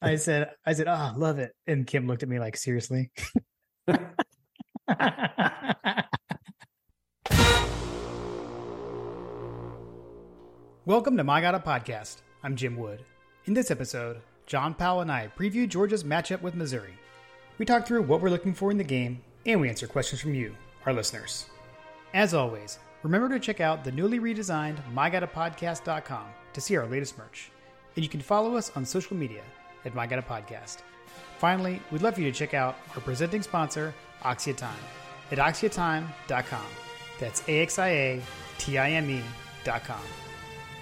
I said, I said, oh, love it. And Kim looked at me like, seriously? Welcome to My God a Podcast. I'm Jim Wood. In this episode, John Powell and I preview Georgia's matchup with Missouri. We talk through what we're looking for in the game, and we answer questions from you, our listeners. As always, remember to check out the newly redesigned MyGodAPodcast.com to see our latest merch. And you can follow us on social media at My God a Podcast. Finally, we'd love for you to check out our presenting sponsor, AXIA Time, at axiatime.com. That's A X I A T I M E.com.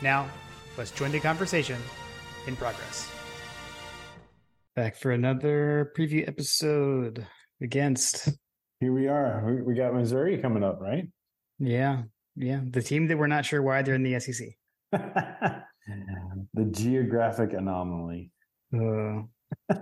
Now, let's join the conversation in progress. Back for another preview episode against. Here we are. We, we got Missouri coming up, right? Yeah, yeah. The team that we're not sure why they're in the SEC. the geographic anomaly. Uh,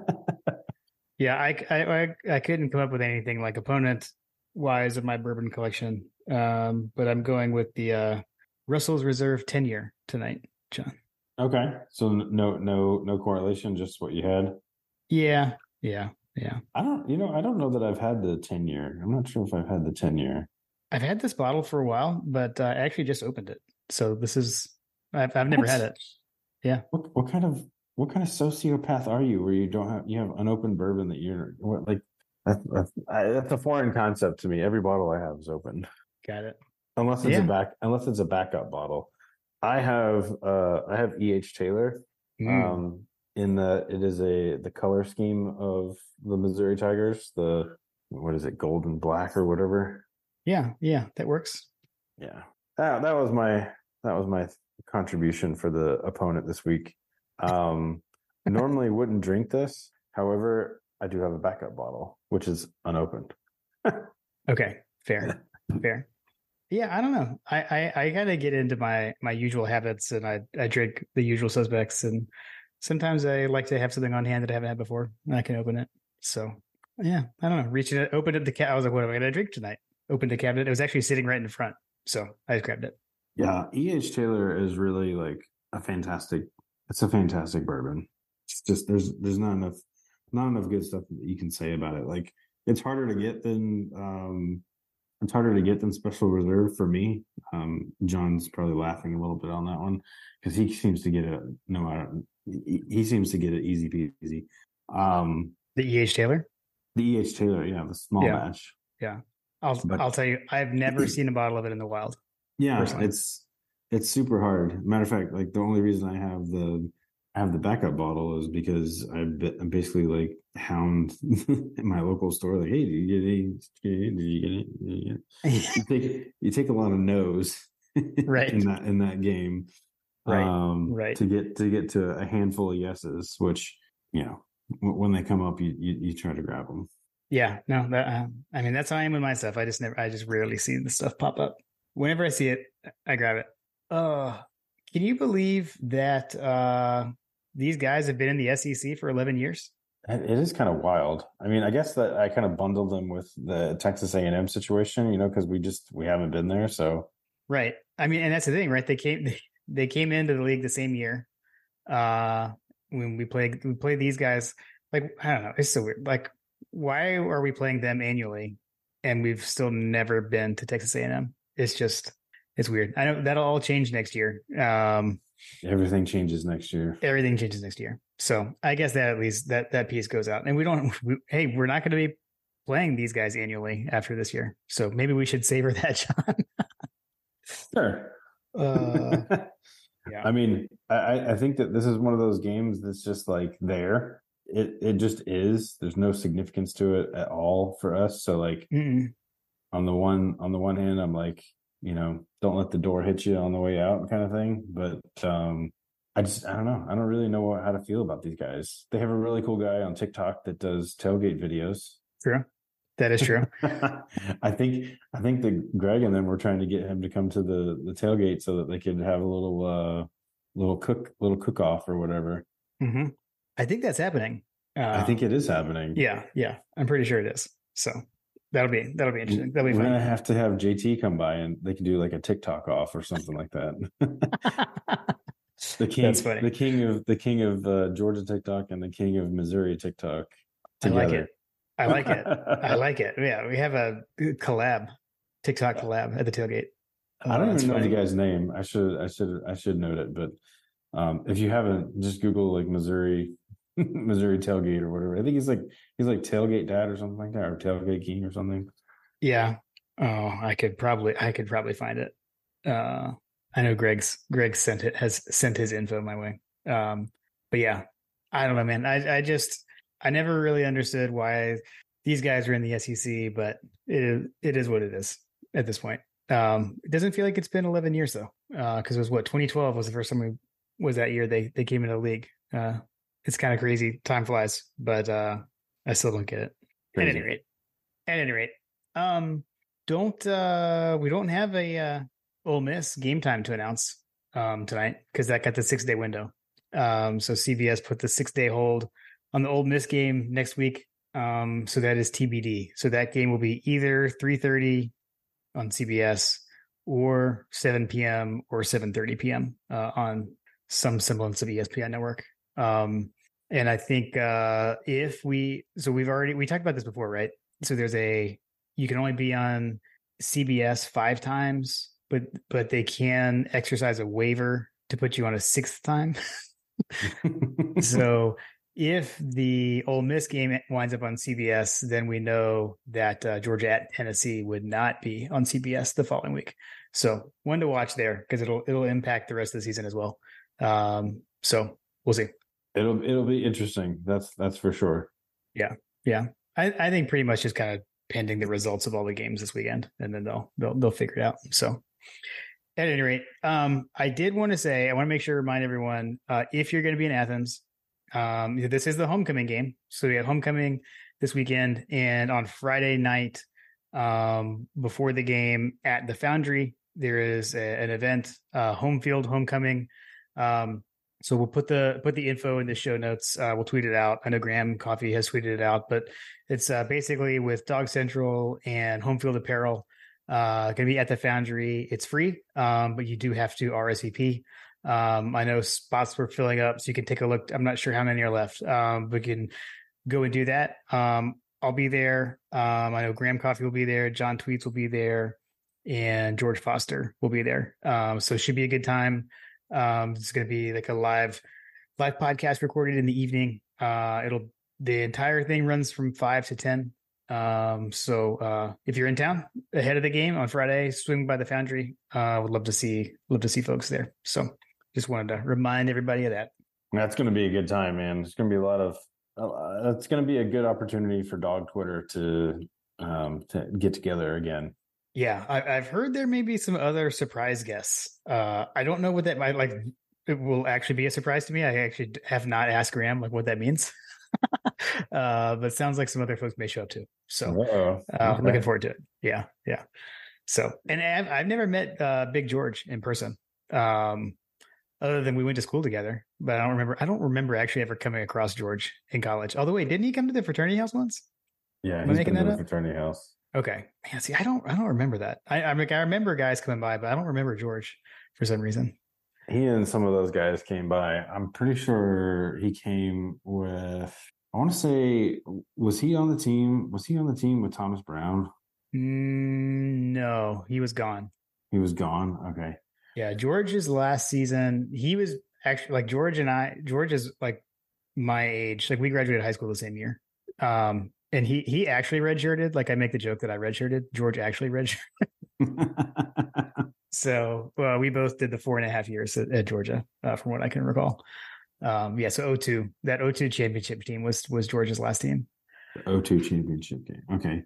yeah, I, I, I I couldn't come up with anything like opponent wise of my bourbon collection. Um, but I'm going with the uh, Russell's Reserve 10 year tonight, John. Okay, so no no no correlation, just what you had. Yeah, yeah, yeah. I don't, you know, I don't know that I've had the ten year. I'm not sure if I've had the ten year. I've had this bottle for a while, but uh, I actually just opened it. So this is I've I've never What? had it. Yeah. What what kind of what kind of sociopath are you? Where you don't have you have unopened bourbon that you're what like that's that's, that's a foreign concept to me. Every bottle I have is open, Got it. unless it's Yeah. a back unless it's a backup bottle. I have uh I have E. H. Taylor. Mm. Um, in the it is a the color scheme of the Missouri Tigers. The what is it, gold and black or whatever. yeah, yeah, that works. Yeah, that that was my that was my contribution for the opponent this week. Um, normally wouldn't drink this. However, I do have a backup bottle, which is unopened. Okay, fair, fair. Yeah, I don't know. I I, I kind of get into my my usual habits, and I I drink the usual suspects, and sometimes I like to have something on hand that I haven't had before, and I can open it. So yeah, I don't know. Reaching it, opened up the cat. I was like, what am I going to drink tonight? Opened the cabinet. It was actually sitting right in front, so I just grabbed it. Yeah, E. H. Taylor is really like a fantastic. It's a fantastic bourbon. It's just there's there's not enough not enough good stuff that you can say about it. Like it's harder to get than um it's harder to get than Special Reserve for me. Um John's probably laughing a little bit on that one because he seems to get it no matter he, he seems to get it easy peasy. Um The E. H. Taylor. the E. H. Taylor, yeah, the small Yeah. batch. Yeah. I'll But- I'll tell you, I've never seen a bottle of it in the wild. Yeah, personally. it's it's super hard. Matter of fact, like the only reason I have the I have the backup bottle is because I I basically like hound my local store like, hey, did you get any? Did you get it? Did you get it? You take you take a lot of no's Right. in that in that game, Right, Um, right. to get to get to a handful of yeses, which you know when they come up, you you, you try to grab them. Yeah, no, that, uh, I mean that's how I am with my stuff. I just never, I just rarely see the stuff pop up. Whenever I see it, I grab it. Uh, can you believe that uh, these guys have been in the SEC for eleven years? It is kind of wild. I mean, I guess that I kind of bundled them with the Texas A&M situation, you know, because we just we haven't been there. So Right. I mean, and that's the thing, right? They came, they, they came into the league the same year. Uh, when we played, we played these guys. Like I don't know, it's so weird. Like, why are we playing them annually, and we've still never been to Texas A&M? It's just, it's weird. I know that'll all change next year. Um, everything changes next year. everything changes next year. So I guess that at least that that piece goes out. And we don't. We, hey, we're not going to be playing these guys annually after this year. So maybe we should savor that, John. Sure. Uh, yeah. I mean, I- I, think that this is one of those games that's just like there. It it just is. There's no significance to it at all for us. So like Mm-mm. on the one on the one hand, I'm like, you know, don't let the door hit you on the way out, kind of thing. But um, I just I don't know. I don't really know what, how to feel about these guys. They have a really cool guy on TikTok that does tailgate videos. True. That is true. I think I think that Greg and them were trying to get him to come to the the tailgate so that they could have a little uh little cook little cook off or whatever. hmm I think that's happening. Uh, I think it is happening. Yeah, yeah. I'm pretty sure it is. So that'll be that'll be interesting. That'll be We're gonna have to have JT come by and they can do like a TikTok off or something like that. The king, That's funny. the king of the king of uh, Georgia TikTok and the king of Missouri TikTok. Together. I like it. I like it. I like it. Yeah, we have a collab, TikTok collab at the tailgate. I don't Oh, that's even know funny. the guy's name. I should I should I should note it, but um, if you haven't, just Google like Missouri Missouri tailgate or whatever. I think he's like he's like tailgate dad or something like that, or tailgate king or something. Yeah. Oh, I could probably I could probably find it. Uh I know Greg's Greg sent it has sent his info my way. Um but yeah, I don't know, man. I I just I never really understood why these guys are in the SEC, but it is it is what it is at this point. Um it doesn't feel like it's been 11 years though. Uh cuz it was what 2012 was the first time we was that year they they came into the league. Uh it's kind of crazy. Time flies, but uh I still don't get it. At any rate. At any rate. Um don't uh we don't have a uh Ole Miss game time to announce um tonight because that got the six day window. Um so CBS put the six day hold on the Ole Miss game next week. Um so that is TBD. So that game will be either 3:30 on CBS or 7 p.m. or 7:30 p.m. Uh, on some semblance of ESPN network. Um and I think uh if we so we've already we talked about this before, right? So there's a you can only be on CBS five times, but but they can exercise a waiver to put you on a sixth time. so if the Ole Miss game winds up on CBS, then we know that uh, Georgia at Tennessee would not be on CBS the following week. So one to watch there because it'll it'll impact the rest of the season as well. Um, so we'll see. It'll it'll be interesting. That's that's for sure. Yeah, yeah. I, I think pretty much just kind of pending the results of all the games this weekend, and then they'll they'll they'll figure it out. So, at any rate, um, I did want to say I want to make sure to remind everyone uh, if you're going to be in Athens, um, this is the homecoming game. So we have homecoming this weekend, and on Friday night, um, before the game at the Foundry, there is a, an event, uh, home field homecoming. Um, so we'll put the put the info in the show notes. Uh, we'll tweet it out. I know Graham Coffey has tweeted it out, but it's uh, basically with Dawgs Central and Home Field Apparel. Uh, going to be at the Foundry. It's free, um, but you do have to RSVP. Um, I know spots were filling up, so you can take a look. I'm not sure how many are left, um, but you can go and do that. Um, I'll be there. Um, I know Graham Coffey will be there. John Tweets will be there, and George Foster will be there. Um, so it should be a good time. Um, it's going to be like a live live podcast recorded in the evening. Uh, it'll the entire thing runs from five to ten. Um, so uh, if you're in town ahead of the game on Friday, swing by the Foundry. Uh, would love to see love to see folks there. So just wanted to remind everybody of that. That's going to be a good time, man. It's going to be a lot of. Uh, it's going to be a good opportunity for Dog Twitter to um to get together again. Yeah, I, I've heard there may be some other surprise guests. Uh, I don't know what that might like. It will actually be a surprise to me. I actually have not asked Graham like what that means. uh, but it sounds like some other folks may show up too. So uh, Okay. looking forward to it. Yeah, yeah. So, and I've, I've never met uh, Big George in person, um, other than we went to school together. But I don't remember. I don't remember actually ever coming across George in college. Although, wait, didn't he come to the fraternity house once? Yeah, Am he's making been to that the up? fraternity house. Okay, man. See, I don't, I don't remember that. I, I mean, I remember guys coming by, but I don't remember George for some reason. He and some of those guys came by. I'm pretty sure he came with. I want to say, was he on the team? Was he on the team with Thomas Brown? Mm, no, he was gone. He was gone. Okay. Yeah, George's last season, he was actually like George and I. George is like my age. Like we graduated high school the same year. Um, and he he actually redshirted. Like I make the joke that I redshirted. George actually redshirted. So well, we both did the four and a half years at, at Georgia, uh, from what I can recall. Um, yeah, so 02, that 02 championship team was was Georgia's last team. O2 championship game. Okay.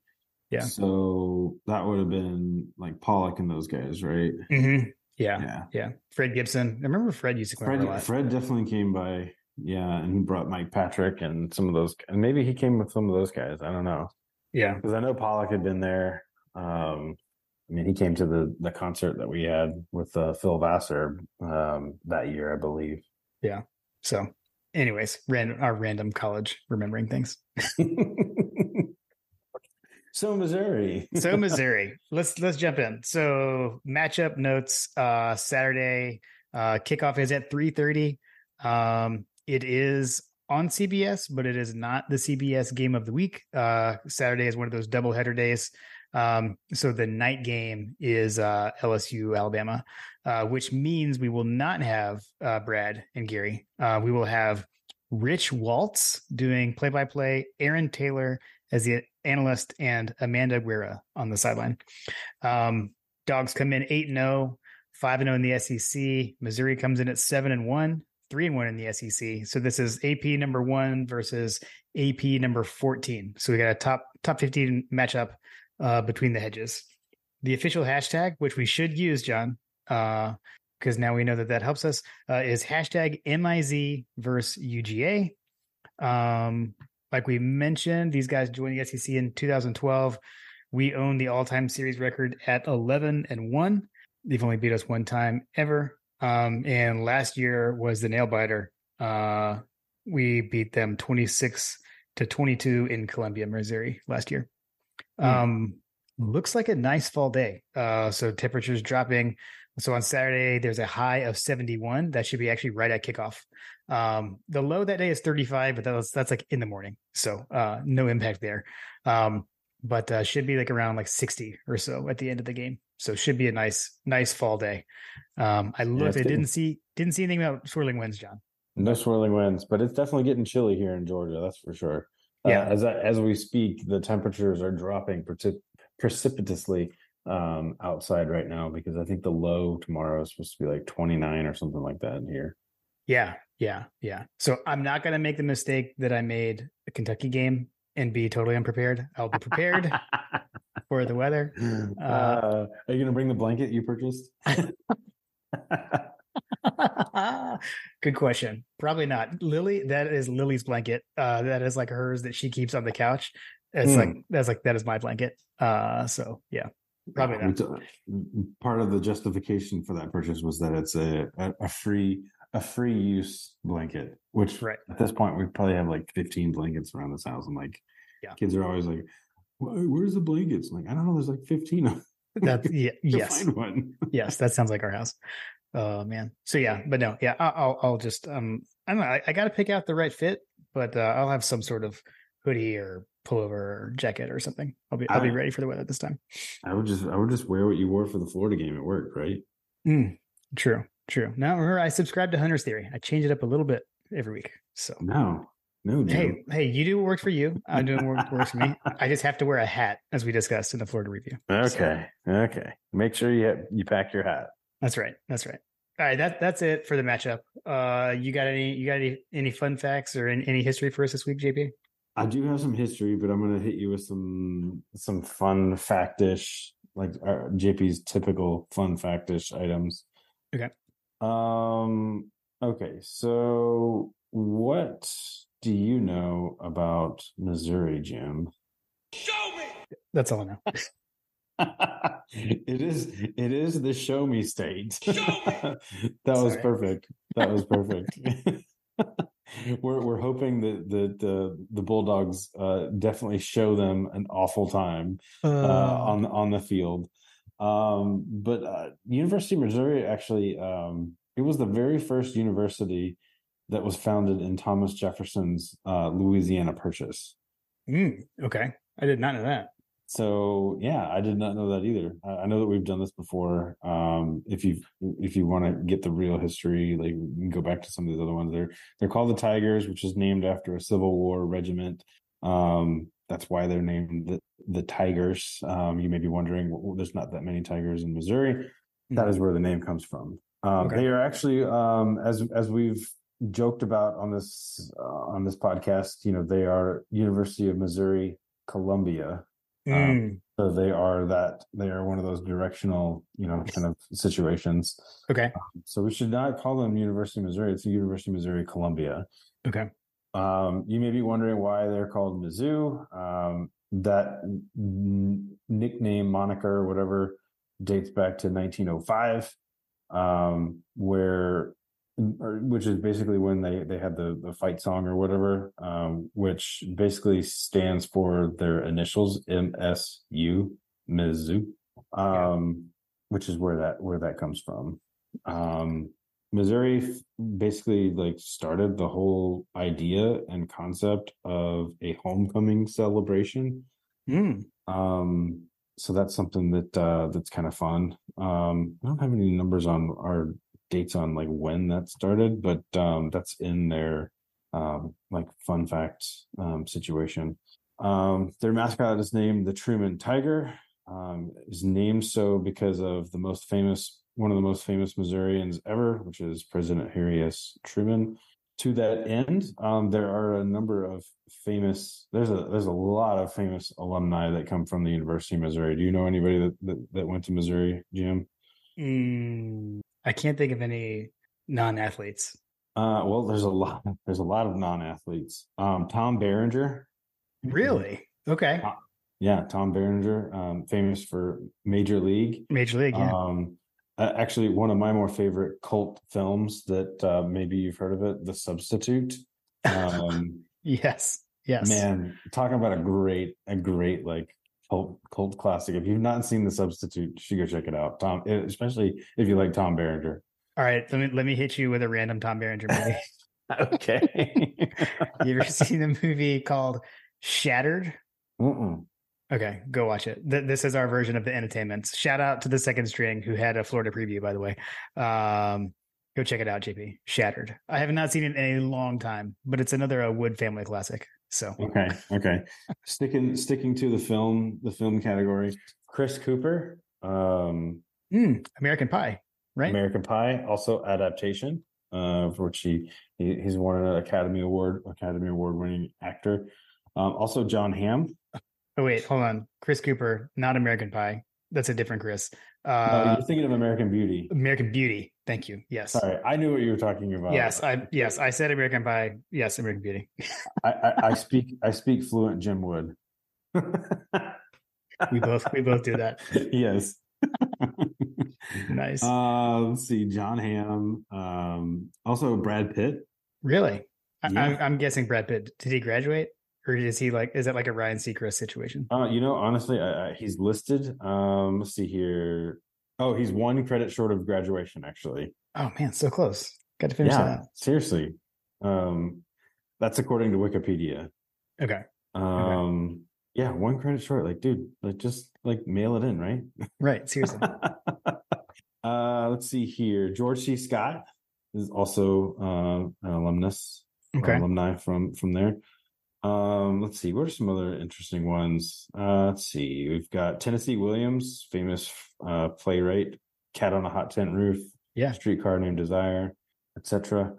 Yeah. So that would have been like Pollack and those guys, right? Mm-hmm. Yeah, Yeah. yeah. Fred Gibson. I remember Fred used to come Fred. Fred definitely came by. Yeah. And he brought Mike Patrick and some of those. And maybe he came with some of those guys. I don't know. Yeah, Because I know Pollack had been there. Um, I mean, he came to the the concert that we had with uh, Phil Vassar um, that year, I believe. Yeah. So, anyways, ran our random college remembering things. so Missouri. So Missouri, let's let's jump in. So matchup notes. Uh, Saturday Uh, kickoff is at 3:30. Um, it is on CBS, but it is not the CBS game of the week. Uh, Saturday is one of those double header days. Um, so the night game is uh, LSU Alabama, uh, which means we will not have uh, Brad and Gary. Uh, we will have Rich Waltz doing play by play, Aaron Taylor as the analyst, and Amanda Guerra on the sideline. Um, dogs come in 8 0, 5 0 in the SEC. Missouri comes in at 7 and 1 three and one in the SEC. So this is AP number one versus AP number 14. So we got a top top 15 matchup uh, between the hedges. The official hashtag, which we should use, John, because uh, now we know that that helps us, uh, is hashtag MIZ versus UGA. Um, like we mentioned, these guys joined the SEC in 2012. We own the all-time series record at 11 and one. They've only beat us one time ever. Um, and last year was the nail biter. Uh, we beat them 26 to 22 in Columbia, Missouri last year. Mm. Um, looks like a nice fall day. Uh, so temperatures dropping. So on Saturday, there's a high of 71. That should be actually right at kickoff. Um, the low that day is 35, but that's that's like in the morning. So uh, no impact there. Um, but uh, should be like around like 60 or so at the end of the game. So should be a nice, nice fall day. Um, I looked, yeah, I didn't see, didn't see anything about swirling winds, John. No swirling winds, but it's definitely getting chilly here in Georgia. That's for sure. Uh, yeah. Uh, as as we speak, the temperatures are dropping precip- precipitously um, outside right now because I think the low tomorrow is supposed to be like 29 or something like that in here. Yeah, yeah, yeah. So I'm not going to make the mistake that I made the Kentucky game and be totally unprepared. I'll be prepared for the weather. Uh, uh, are you going to bring the blanket you purchased? Good question. Probably not. Lily, that is Lily's blanket. Uh, that is like hers that she keeps on the couch. It's mm. like that's like that is my blanket. Uh, so yeah, probably not. Part of the justification for that purchase was that it's a a, a free a free use blanket, which right. at this point we probably have like 15 blankets around this house. I'm like, yeah. kids are always like, where's the blankets? I'm like, I don't know. There's like 15 That's yeah, yes. One. yes, that sounds like our house. Oh man. So yeah, but no, yeah, I'll I'll just um I don't know. I, I got to pick out the right fit, but uh, I'll have some sort of hoodie or pullover or jacket or something. I'll be I'll I, be ready for the weather this time. I would just I would just wear what you wore for the Florida game at work, right? Mm, true, true. Now remember, I subscribe to Hunter's Theory. I change it up a little bit every week. So no, no, Hey, hey, you do what works for you. I'm doing what works for me. I just have to wear a hat, as we discussed in the Florida review. Okay, so, okay. Make sure you have, you pack your hat. That's right. That's right. All right, that that's it for the matchup. Uh, you got any you got any, any fun facts or any, any history for us this week, JP? I do have some history, but I'm going to hit you with some some fun factish, like uh, JP's typical fun factish items. Okay. Um. Okay. So, what do you know about Missouri, Jim? Show me. That's all I know. it is it is the show me state. Show me. that was perfect. That was perfect. we're we're hoping that that the the Bulldogs uh, definitely show them an awful time uh, uh, on on the field. Um, but uh, University of Missouri actually um, it was the very first university that was founded in Thomas Jefferson's uh, Louisiana Purchase. Mm, okay, I did not know that. So yeah, I did not know that either. I, I know that we've done this before. Um, if you if you want to get the real history, like you can go back to some of these other ones. They're they're called the Tigers, which is named after a Civil War regiment. Um, that's why they're named the, the Tigers. Um, you may be wondering, well, there's not that many tigers in Missouri. That is where the name comes from. Um, okay. They are actually, um, as as we've joked about on this uh, on this podcast. You know, they are University of Missouri Columbia. Um, mm. Um, so they are that they are one of those directional, you know, kind of situations. Okay. Um, so we should not call them University of Missouri. It's the University of Missouri Columbia. Okay. Um, you may be wondering why they're called Mizzou. Um, that n- nickname, moniker, whatever, dates back to 1905, um, where which is basically when they they had the the fight song or whatever, um, which basically stands for their initials MSU Mizzou, um, which is where that where that comes from. Um, Missouri f- basically like started the whole idea and concept of a homecoming celebration. Mm. Um, so that's something that uh, that's kind of fun. Um, I don't have any numbers on our dates on like when that started, but um, that's in their um, like fun facts um, situation. Um, their mascot is named the Truman Tiger. Um, is named so because of the most famous, one of the most famous Missourians ever, which is President Harry S. Truman. To that end, um, there are a number of famous. There's a there's a lot of famous alumni that come from the University of Missouri. Do you know anybody that that, that went to Missouri, Jim? Mm. I can't think of any non-athletes. Uh, well, there's a lot. There's a lot of non-athletes. Um, Tom Berenger, Really? Okay. yeah, Tom Berenger, um, famous for Major League. Major League. Yeah. Um, uh, actually, one of my more favorite cult films that uh, maybe you've heard of it, The Substitute. Um, yes. Yes. man, talking about a great, a great like cult cult classic. If you've not seen The Substitute, you should go check it out. Tom, especially if you like Tom Berenger. All right. Let me let me hit you with a random Tom Berenger movie. Okay. you ever seen the movie called Shattered? Mm-mm. Okay, go watch it. Th- this is our version of the entertainments. Shout out to the second string who had a Florida preview, by the way. Um, go check it out, JP. Shattered. I have not seen it in a long time, but it's another uh, Wood family classic. So Okay, okay. sticking sticking to the film, the film category. Chris Cooper, um, Mm, American Pie, right? American Pie, also adaptation, uh, for which he, he he's won an Academy Award, Academy Award winning actor. Um, also Jon Hamm. oh wait, hold on. Chris Cooper, not American Pie. That's a different Chris. Uh, you're thinking of American Beauty. American Beauty. Thank you. Yes. Sorry, I knew what you were talking about. Yes, I yes, I said American Pie. Yes, American Beauty. I, I, I speak I speak fluent Jim Wood. We both we both do that. yes. Nice. Uh, let's see, Jon Hamm. Um, also Brad Pitt. Really? I, Yeah. I'm, I'm guessing Brad Pitt. Did he graduate, or is he like? Is it like a Ryan Seacrest situation? Uh, you know, honestly, I, I, he's listed. Um, let's see here. Oh, he's one credit short of graduation, actually. Oh man, so close. Got to finish Yeah, seriously. Um, that's according to Wikipedia. Okay. Um, yeah, one credit short. Like, dude, like just like mail it in, right? Right. Seriously. uh, let's see here. George C. Scott is also um, an alumnus, Okay. alumni from from there. Um, let's see. What are some other interesting ones? Uh, let's see. We've got Tennessee Williams, famous uh, playwright, Cat on a Hot Tin Roof, Yeah. Streetcar Named Desire, etc.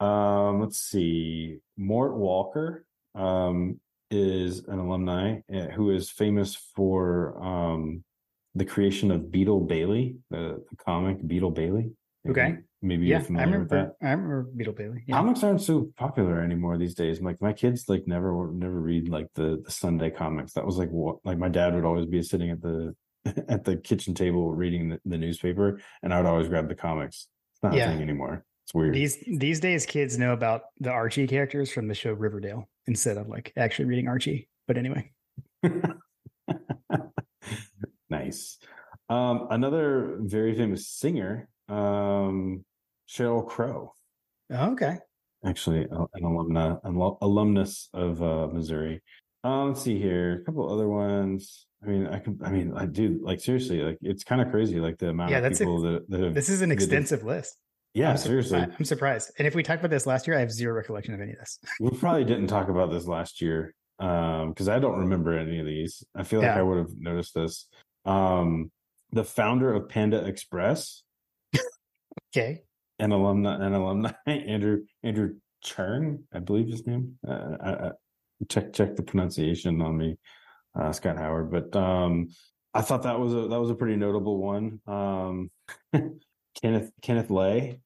Um, let's see. Mort Walker um, is an alumni uh, who is famous for um, the creation of Beetle Bailey, the, the comic Beetle Bailey. Okay. Maybe Yeah. you're I familiar with that. remember. I remember Beetle Bailey. Yeah. Comics aren't so popular anymore these days. Like my kids, like never, never read like the, the Sunday comics. That was like what, like my dad would always be sitting at the at the kitchen table reading the, the newspaper, and I would always grab the comics. It's not Yeah. a thing anymore. It's weird. These these days, kids know about the Archie characters from the show Riverdale instead of like actually reading Archie. But anyway, nice. Um, another very famous singer, um, Sheryl Crow, oh, okay. actually an alumna, an alumnus of uh, Missouri. Um, let's see here, a couple other ones. I mean, I can. I mean, I do like seriously. Like, it's kind of crazy. Like the amount Yeah, of that's a- people that, that have. This is an have- extensive list. yeah, I'm seriously. I- I'm surprised. And if we talked about this last year, I have zero recollection of any of this. we probably didn't talk about this last year um because i don't remember any of these i feel like Yeah. i would have noticed this um the founder of panda express Okay. an alumni an alumni andrew andrew Cherng i believe his name. Uh, I, I, check check the pronunciation on me uh scott howard but um i thought that was a that was a pretty notable one. Um kenneth kenneth lay.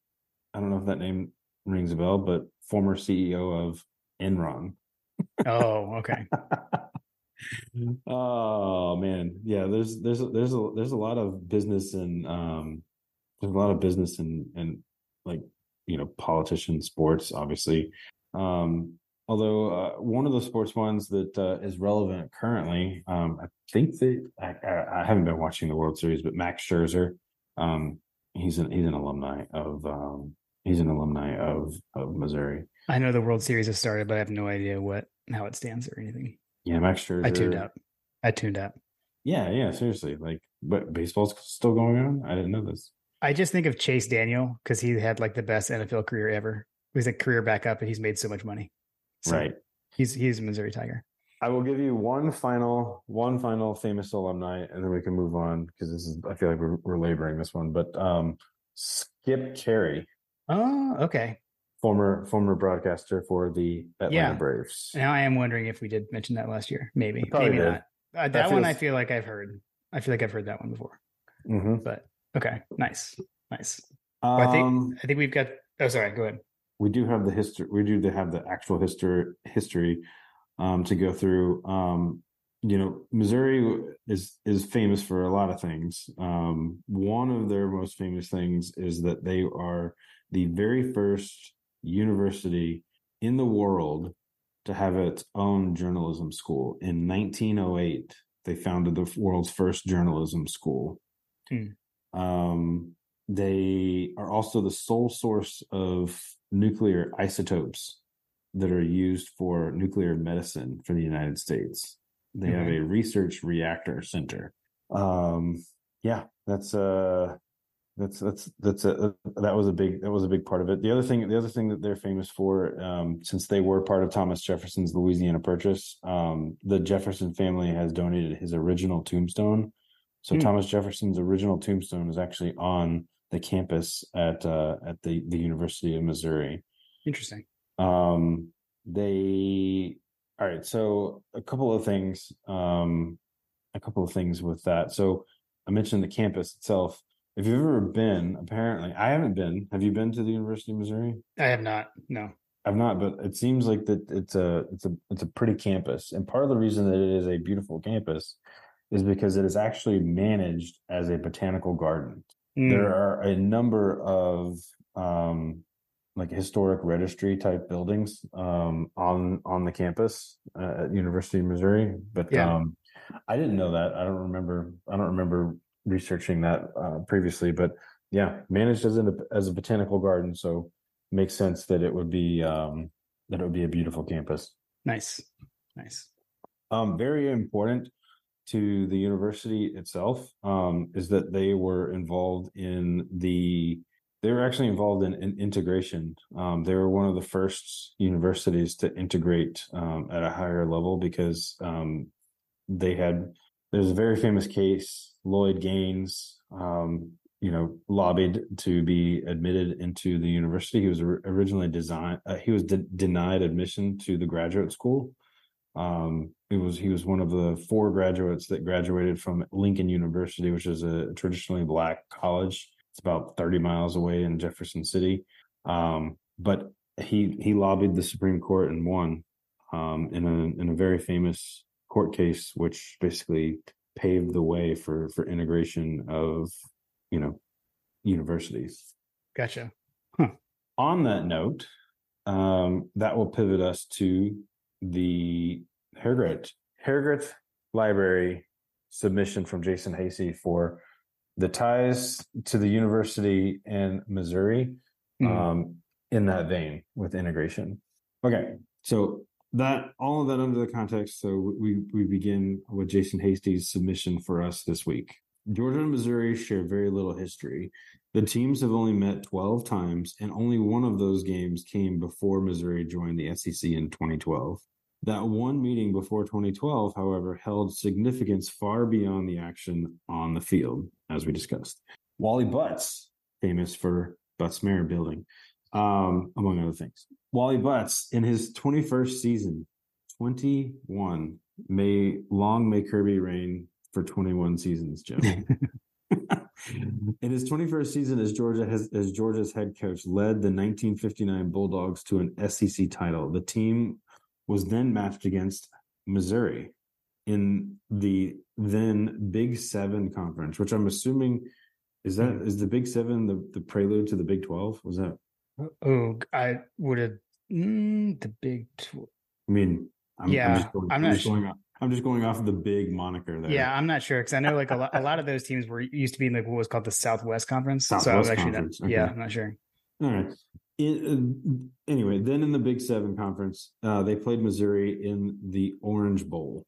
I don't know if that name rings a bell but former ceo of enron. Oh, okay. oh man. Yeah there's there's there's a there's a lot of business and um there's a lot of business and and like you know politician sports obviously um although uh, one of the sports ones that uh, is relevant currently um i think that I, I, haven't been watching the world series but max scherzer um he's an he's an alumni of um he's an alumni of of Missouri. I know the World Series has started, but I have no idea what how it stands or anything. Yeah, Max Scherzer. I tuned out. I tuned out. Yeah, yeah, seriously. Like, but baseball's still going on. I didn't know this. I just think of Chase Daniel because he had like the best NFL career ever. He's a career backup, and he's made so much money. So right. He's he's a Missouri Tiger. I will give you one final one final famous alumni, and then we can move on because this is I feel like we're, we're laboring this one. But um, Skip Caray. Oh, okay. Former former broadcaster for the Atlanta Yeah. Braves. Now I am wondering if we did mention that last year. Maybe, maybe did. not. Uh, that feels- one I feel like I've heard. I feel like I've heard that one before. hmm But okay, nice, nice. Well, I think Um, I think we've got. Oh, sorry. Go ahead. we do have the history. We do have the actual history history um, to go through. Um, you know, Missouri is is famous for a lot of things. Um, one of their most famous things is that they are the very first university in the world to have its own journalism school. In 1908, they founded the world's first journalism school. Um, they are also the sole source of nuclear isotopes that are used for nuclear medicine for the United States. They have a research reactor center. Um, yeah, that's uh that's that's that's a that was a big that was a big part of it. The other thing the other thing that they're famous for, um, since they were part of Thomas Jefferson's Louisiana Purchase, um, the Jefferson family has donated his original tombstone. So Hmm. Thomas Jefferson's original tombstone is actually on the campus at uh, at the the University of Missouri. Interesting. Um, they all right. So a couple of things. Um, a couple of things with that. So I mentioned the campus itself. If you've ever been, apparently I haven't been. Have you been to the University of Missouri? I have not. No. I've not, but it seems like that it's a it's a it's a pretty campus. And part of the reason that it is a beautiful campus is because it is actually managed as a botanical garden. Mm, There are a number of um like historic registry type buildings um on on the campus uh, at University of Missouri, but Yeah. um I didn't know that. I don't remember I don't remember researching that uh, previously, but yeah, managed as a as a botanical garden, so makes sense that it would be um that it would be a beautiful campus. nice. Nice. Um, very important to the university itself um, is that they were involved in the. They were actually involved in, in integration. Um, they were one of the first universities to integrate um, at a higher level because um, they had. There's a very famous case. Lloyd Gaines, um, you know, lobbied to be admitted into the university. He was originally designed. Uh, he was de- denied admission to the graduate school. Um, it was he was one of the four graduates that graduated from Lincoln University, which is a traditionally black college. It's about 30 miles away in Jefferson City. Um, but he he lobbied the Supreme Court and won um, in a in a very famous court case, which basically paved the way for for integration of you know universities Gotcha. on that note, um, that will pivot us to the Hargrett Hargrett Library submission from Jason Hasty for the ties to the university in Missouri. Mm. Um, in that vein with integration. Okay, so that all of that under the context. So we we begin with Jason Hasty's submission for us this week. Georgia and Missouri share very little history. The teams have only met 12 times, and only one of those games came before Missouri joined the SEC in 2012. That one meeting before 2012, however, held significance far beyond the action on the field, as we discussed. Wally Butts, famous for Butts-Mehre building, um, among other things. Wally Butts, in his 21st season, 21, may long may Kirby reign for 21 seasons, Joe. In his 21st season as Georgia has as Georgia's head coach, led the 1959 Bulldogs to an SEC title. The team was then matched against Missouri in the then Big Seven conference, which I'm assuming is that is the Big Seven the, the prelude to the Big Twelve? Was that? Oh, I would have mm, the big. Tw- I mean, I'm, Yeah, just going, I'm I'm not just going off. I'm just going off of the big moniker there. yeah, I'm not sure because I know like a lot, a lot of those teams were used to be in like what was called the Southwest Conference. so I'm Southwest actually Conference, not. Yeah. I'm not sure. All right. In, uh, anyway, then in the Big Seven conference, uh, they played Missouri in the Orange Bowl.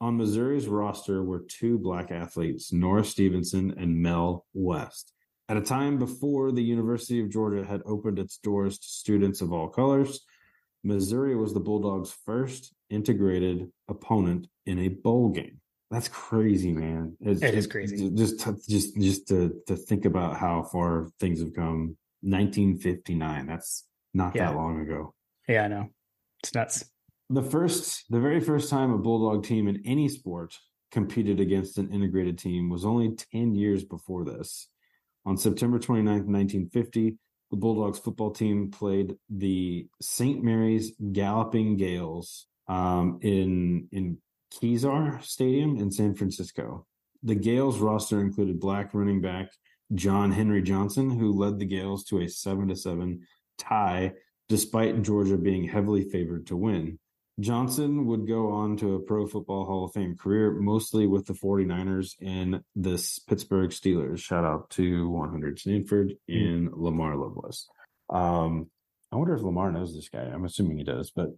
On Missouri's roster were two black athletes, Norris Stevenson and Mel West. At a time before the University of Georgia had opened its doors to students of all colors, Missouri was the Bulldogs' first integrated opponent in a bowl game. That's crazy, man. It's, it is crazy. Just, just, just to to think about how far things have come. 1959. That's not yeah. that long ago. Yeah, I know. It's nuts. The first, the very first time a Bulldog team in any sport competed against an integrated team was only 10 years before this. On September 29th, 1950, the Bulldogs football team played the St. Mary's Galloping Gaels um, in in Kezar Stadium in San Francisco. The Gaels roster included black running back John Henry Johnson, who led the Gaels to a seven to seven tie, despite Georgia being heavily favored to win. Johnson would go on to a Pro Football Hall of Fame career, mostly with the 49ers and the Pittsburgh Steelers. Shout out to 100 Stanford and mm. Lamar Loveless. Um, I wonder if Lamar knows this guy. I'm assuming he does, but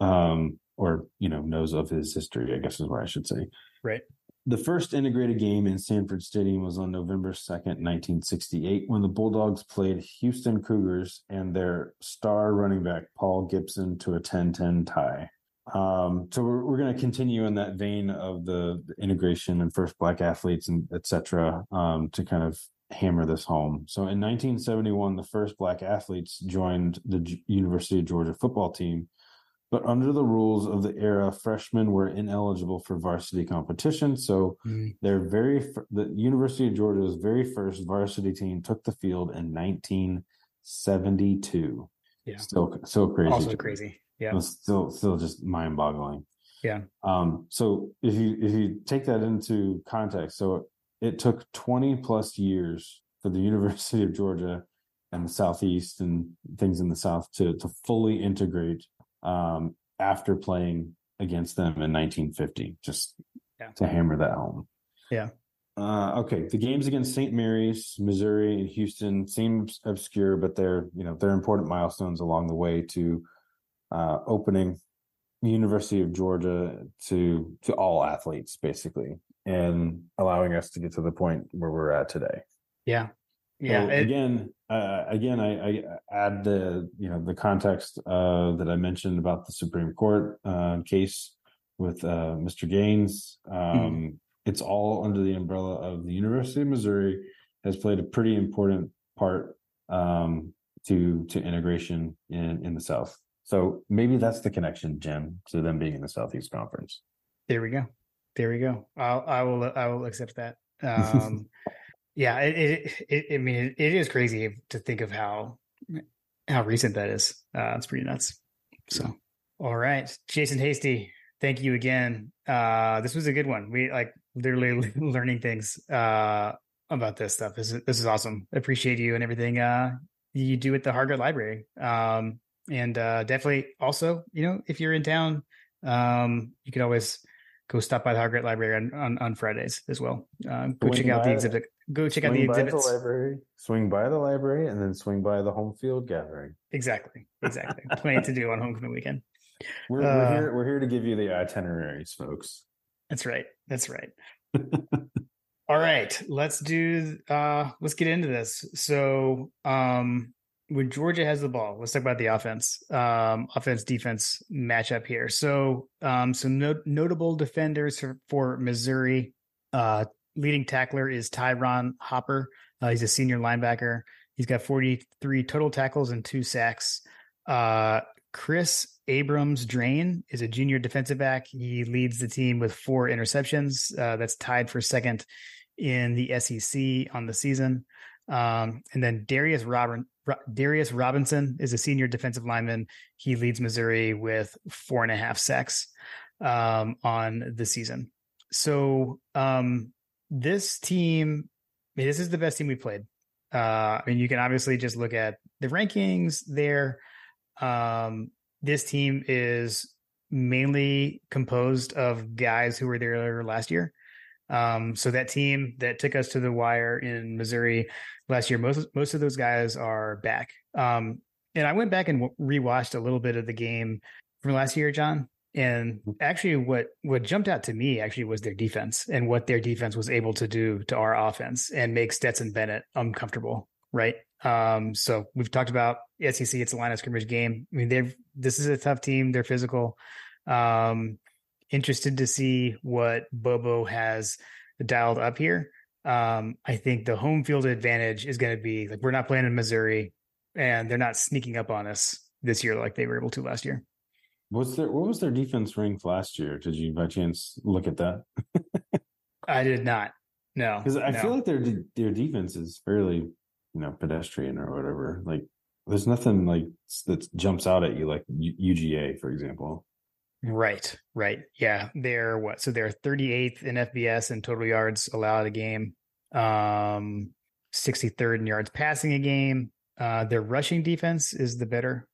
um, or you know knows of his history. I guess is what I should say. Right. The first integrated game in Sanford Stadium was on November 2nd, 1968, when the Bulldogs played Houston Cougars and their star running back, Paul Gipson, to a 10 10 tie. Um, so we're, we're going to continue in that vein of the, the, integration and first black athletes and etc. Um, to kind of hammer this home. So in 1971, the first black athletes joined the G- University of Georgia football team but under the rules of the era, freshmen were ineligible for varsity competition. So mm. their very the University of Georgia's very first varsity team took the field in 1972. Yeah, still so crazy. Also crazy. Yeah, still still just mind boggling. Yeah. Um. So if you if you take that into context, so it took 20 plus years for the University of Georgia and the Southeast and things in the South to to fully integrate um, after playing against them in 1950, just yeah. to hammer that home. Yeah. Uh, okay, the games against St. Mary's, Missouri, and Houston seem obscure, but they're you know they're important milestones along the way to uh, opening University of Georgia to to all athletes, basically, and allowing us to get to the point where we're at today. Yeah, yeah. So it, again, uh, again, I, I, add the you know the context uh, that I mentioned about the Supreme Court uh, case with uh, Mr. Gaines. Hmm. Um, mm-hmm. It's all under the umbrella of the University of Missouri has played a pretty important part um, to to integration in in the South. So maybe that's the connection, Jim, to them being in the Southeast Conference. There we go. There we go. I'll, I will. I will accept that. Um, yeah, it, it, it, I mean, it, is crazy to think of how how recent that is. Uh, it's pretty nuts. So, all right, Jason Hasty, thank you again. Uh, this was a good one. We like literally learning things uh, about this stuff. This is this is awesome. Appreciate you and everything uh, you do at the Hargrett Library. Um, and uh, definitely also, you know, if you're in town, um, you can always go stop by the Hargrett Library on, on, on Fridays as well. Uh, go check out the exhibit. Go check out the exhibits. The library, swing by the library, and then swing by the home field gathering. Exactly, exactly. Plenty to do on homecoming weekend. We're, uh, we're here. We're here to give you the itineraries, folks. That's right. That's right. All right, let's do. uh Let's get into this. So, um when Georgia has the ball, let's talk about the offense, um, offense defense matchup here. So, um, some no- notable defenders for, for Missouri. Uh, leading tackler is Ty'Ron Hopper. Uh, he's a senior linebacker. He's got 43 total tackles and two sacks. Uh, Chris Abrams Drain is a junior defensive back. He leads the team with four interceptions. Uh, that's tied for second in the SEC on the season. Um, and then Darius Robin, Darius Robinson is a senior defensive lineman. He leads Missouri with four and a half sacks um, on the season. So um, this team, I mean, this is the best team we played. Uh, I mean, you can obviously just look at the rankings there. Um, this team is mainly composed of guys who were there last year. Um, so that team that took us to the wire in Missouri last year, most most of those guys are back. Um, and I went back and rewatched a little bit of the game from last year, John. And mm-hmm. actually, what what jumped out to me actually was their defense and what their defense was able to do to our offense and make Stetson Bennett uncomfortable. Right. Um, so we've talked about SEC. It's a line of scrimmage game. I mean, they've this is a tough team. They're physical. Um, interested to see what Bobo has dialed up here. Um, I think the home field advantage is going to be like we're not playing in Missouri, and they're not sneaking up on us this year like they were able to last year. What's their what was their defense ranked last year? Did you by chance look at that? I did not. No, because I no. feel like their their defense is fairly you know pedestrian or whatever. Like there's nothing like that jumps out at you like UGA for example. Right, right. Yeah. They're what? So they're 38th in FBS and total yards allowed a game, um, 63rd in yards passing a game. Uh, their rushing defense is the better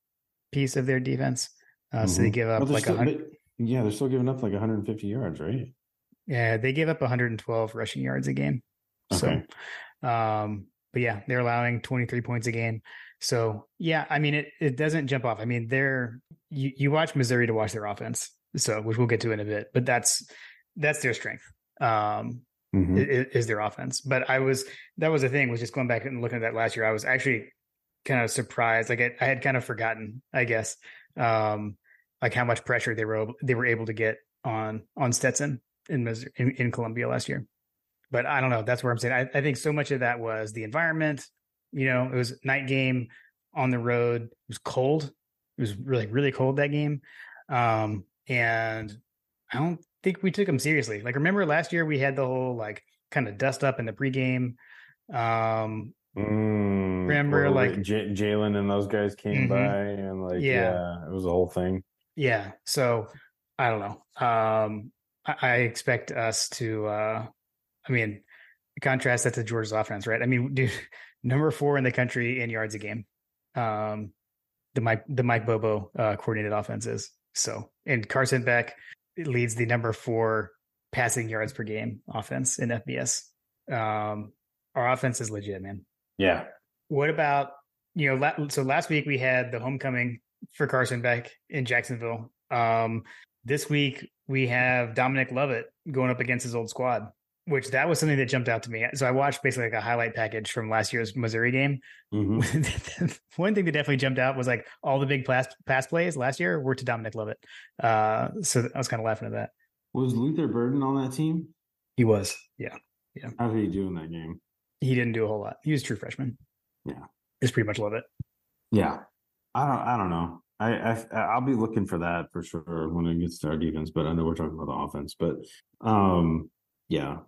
piece of their defense. Uh, mm-hmm. So they mm-hmm. give up like a hundred. Yeah, they're still giving up like 150 yards, right? Yeah, they give up 112 rushing yards a game. Okay. So, um, but yeah, they're allowing 23 points a game. So yeah, I mean, it it doesn't jump off. I mean, they're you, you watch Missouri to watch their offense, so which we'll get to in a bit, but that's that's their strength. Um, mm-hmm. is, is, their offense. But I was that was the thing was just going back and looking at that last year. I was actually kind of surprised. Like I, I had kind of forgotten, I guess, um, like how much pressure they were they were able to get on on Stetson in Missouri, in, in Columbia last year. But I don't know. That's where I'm saying. I, I think so much of that was the environment. You know, it was night game on the road. It was cold. It was really, really cold that game. Um, and I don't think we took them seriously. Like, remember last year we had the whole like kind of dust up in the pregame. Um, mm, remember like J- Jalen and those guys came mm-hmm. by and like, yeah. yeah, it was a whole thing. Yeah. So I don't know. Um, I, I expect us to, uh, I mean, contrast that to Georgia's offense, right? I mean, dude, number four in the country in yards a game. Um, the Mike the Mike Bobo uh, coordinated offenses. So and Carson Beck leads the number four passing yards per game offense in FBS. Um, our offense is legit, man. Yeah. What about you know? So last week we had the homecoming for Carson Beck in Jacksonville. Um, this week we have Dominic Lovett going up against his old squad which that was something that jumped out to me. So I watched basically like a highlight package from last year's Missouri game. Mm-hmm. One thing that definitely jumped out was like all the big pass, pass plays last year were to Dominic Lovett. Uh, so I was kind of laughing at that. Was Luther Burden on that team? He was. Yeah. Yeah. How did he do in that game? He didn't do a whole lot. He was true freshman. Yeah. Just pretty much Lovett. Yeah. I don't I don't know. I, I I'll be looking for that for sure when it gets to our defense, but I know we're talking about the offense. But um yeah,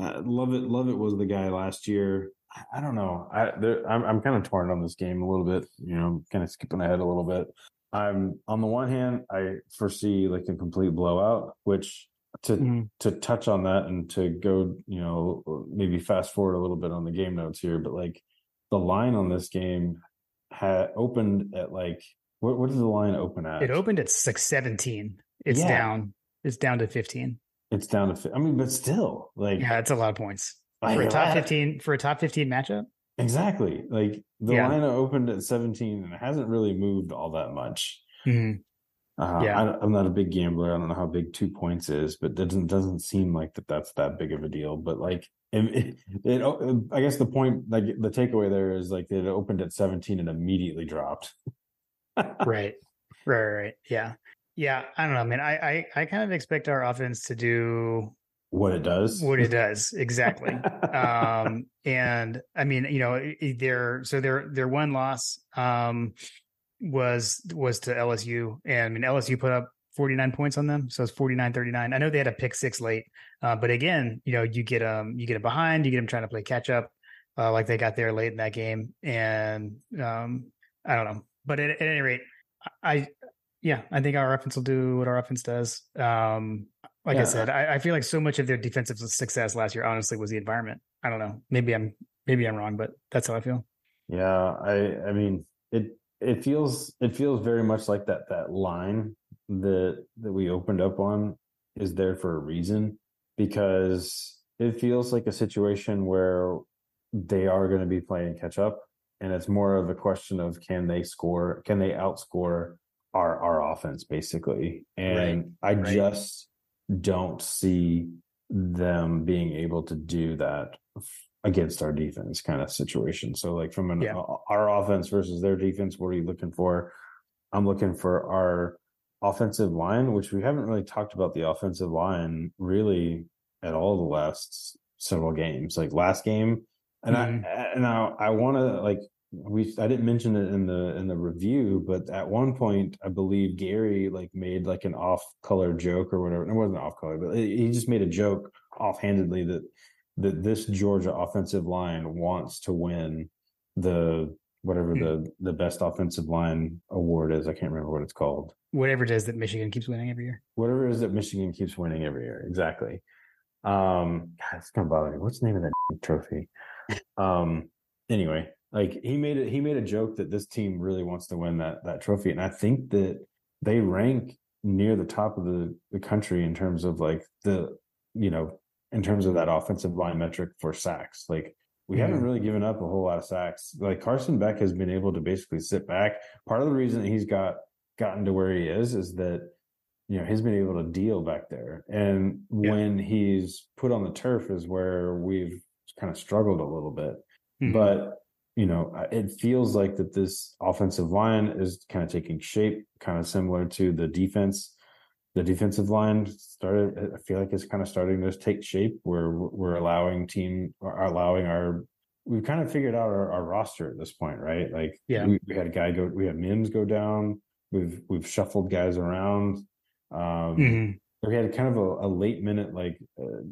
uh, Lovett, love it was the guy last year. I don't know. I I'm I'm kind of torn on this game a little bit. You know, kind of skipping ahead a little bit. I'm on the one hand, I foresee like a complete blowout, which to mm-hmm. to touch on that and to go, you know, maybe fast forward a little bit on the game notes here, but like the line on this game had opened at like what what did the line open at? It opened at six seventeen. It's yeah. down. It's down to fifteen. It's down to. I mean, but still, like yeah, it's a lot of points for a top fifteen for a top fifteen matchup. Exactly. Like the yeah. line opened at seventeen and it hasn't really moved all that much. Mm-hmm. Uh, yeah, I, am not a big gambler. I don't know how big two points is, but it doesn't doesn't seem like that that's that big of a deal. But like, it, it, it, I guess the point, like the takeaway there is like it opened at 17 and immediately dropped. right, right, right. Yeah, yeah, I don't know, man. I, I I kind of expect our offense to do what it does. What it does exactly. um, and I mean, you know, they're so they're they're one loss um was was to LSU, and I mean LSU put up 49 points on them, so it's 49-39. I know they had a pick six late, uh, but again, you know, you get um you get them behind, you get them trying to play catch up, uh, like they got there late in that game, and um I don't know, but at, at any rate, I yeah, I think our offense will do what our offense does. Um, like yeah. I said, I, I, feel like so much of their defensive success last year, honestly, was the environment. I don't know. Maybe I'm maybe I'm wrong, but that's how I feel. Yeah, I I mean it it feels it feels very much like that that line that that we opened up on is there for a reason because it feels like a situation where they are going to be playing catch up, and it's more of a question of can they score? Can they outscore our our offense basically? And right. I right. just don't see them being able to do that against our defense kind of situation. So like from an yeah. our offense versus their defense, what are you looking for? I'm looking for our offensive line, which we haven't really talked about the offensive line really at all the last several games. Like last game, and mm-hmm. I and I, I want to like we I didn't mention it in the in the review, but at one point I believe Gary like made like an off color joke or whatever. It wasn't off color, but he just made a joke offhandedly that that this Georgia offensive line wants to win the whatever mm-hmm. the the best offensive line award is. I can't remember what it's called. Whatever it is that Michigan keeps winning every year. Whatever it is that Michigan keeps winning every year. Exactly. Um, God, it's gonna bother me. What's the name of that trophy? Um, anyway, like he made it. He made a joke that this team really wants to win that that trophy, and I think that they rank near the top of the the country in terms of like the you know in terms of that offensive line metric for sacks. Like we mm-hmm. haven't really given up a whole lot of sacks. Like Carson Beck has been able to basically sit back. Part of the reason he's got gotten to where he is is that you know he's been able to deal back there, and yeah. when he's put on the turf is where we've kind of struggled a little bit. Mm-hmm. But you know, it feels like that this offensive line is kind of taking shape, kind of similar to the defense. The defensive line started. I feel like it's kind of starting to take shape. Where we're allowing team, are allowing our. We've kind of figured out our, our roster at this point, right? Like, yeah, we, we, had a guy go. We had Mims go down. We've we've shuffled guys around. Um, mm-hmm. We had kind of a, a late minute, like uh,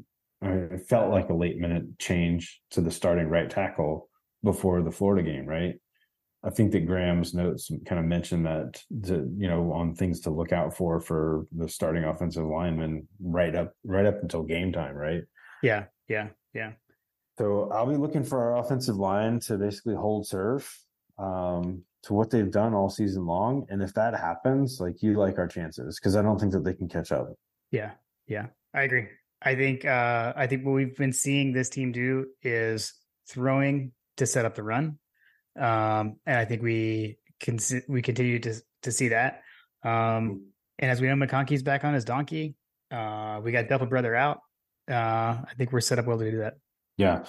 it felt like a late minute change to the starting right tackle before the Florida game, right? I think that Graham's notes kind of mentioned that to, you know on things to look out for for the starting offensive lineman right up right up until game time, right? Yeah, yeah, yeah. So I'll be looking for our offensive line to basically hold serve um, to what they've done all season long, and if that happens, like you like our chances because I don't think that they can catch up. Yeah, yeah, I agree. I think uh, I think what we've been seeing this team do is throwing to set up the run. Um, and I think we can we continue to to see that. Um, and as we know, McConkey's back on his donkey. Uh, we got Delta Brother out. Uh, I think we're set up well to do that. Yeah.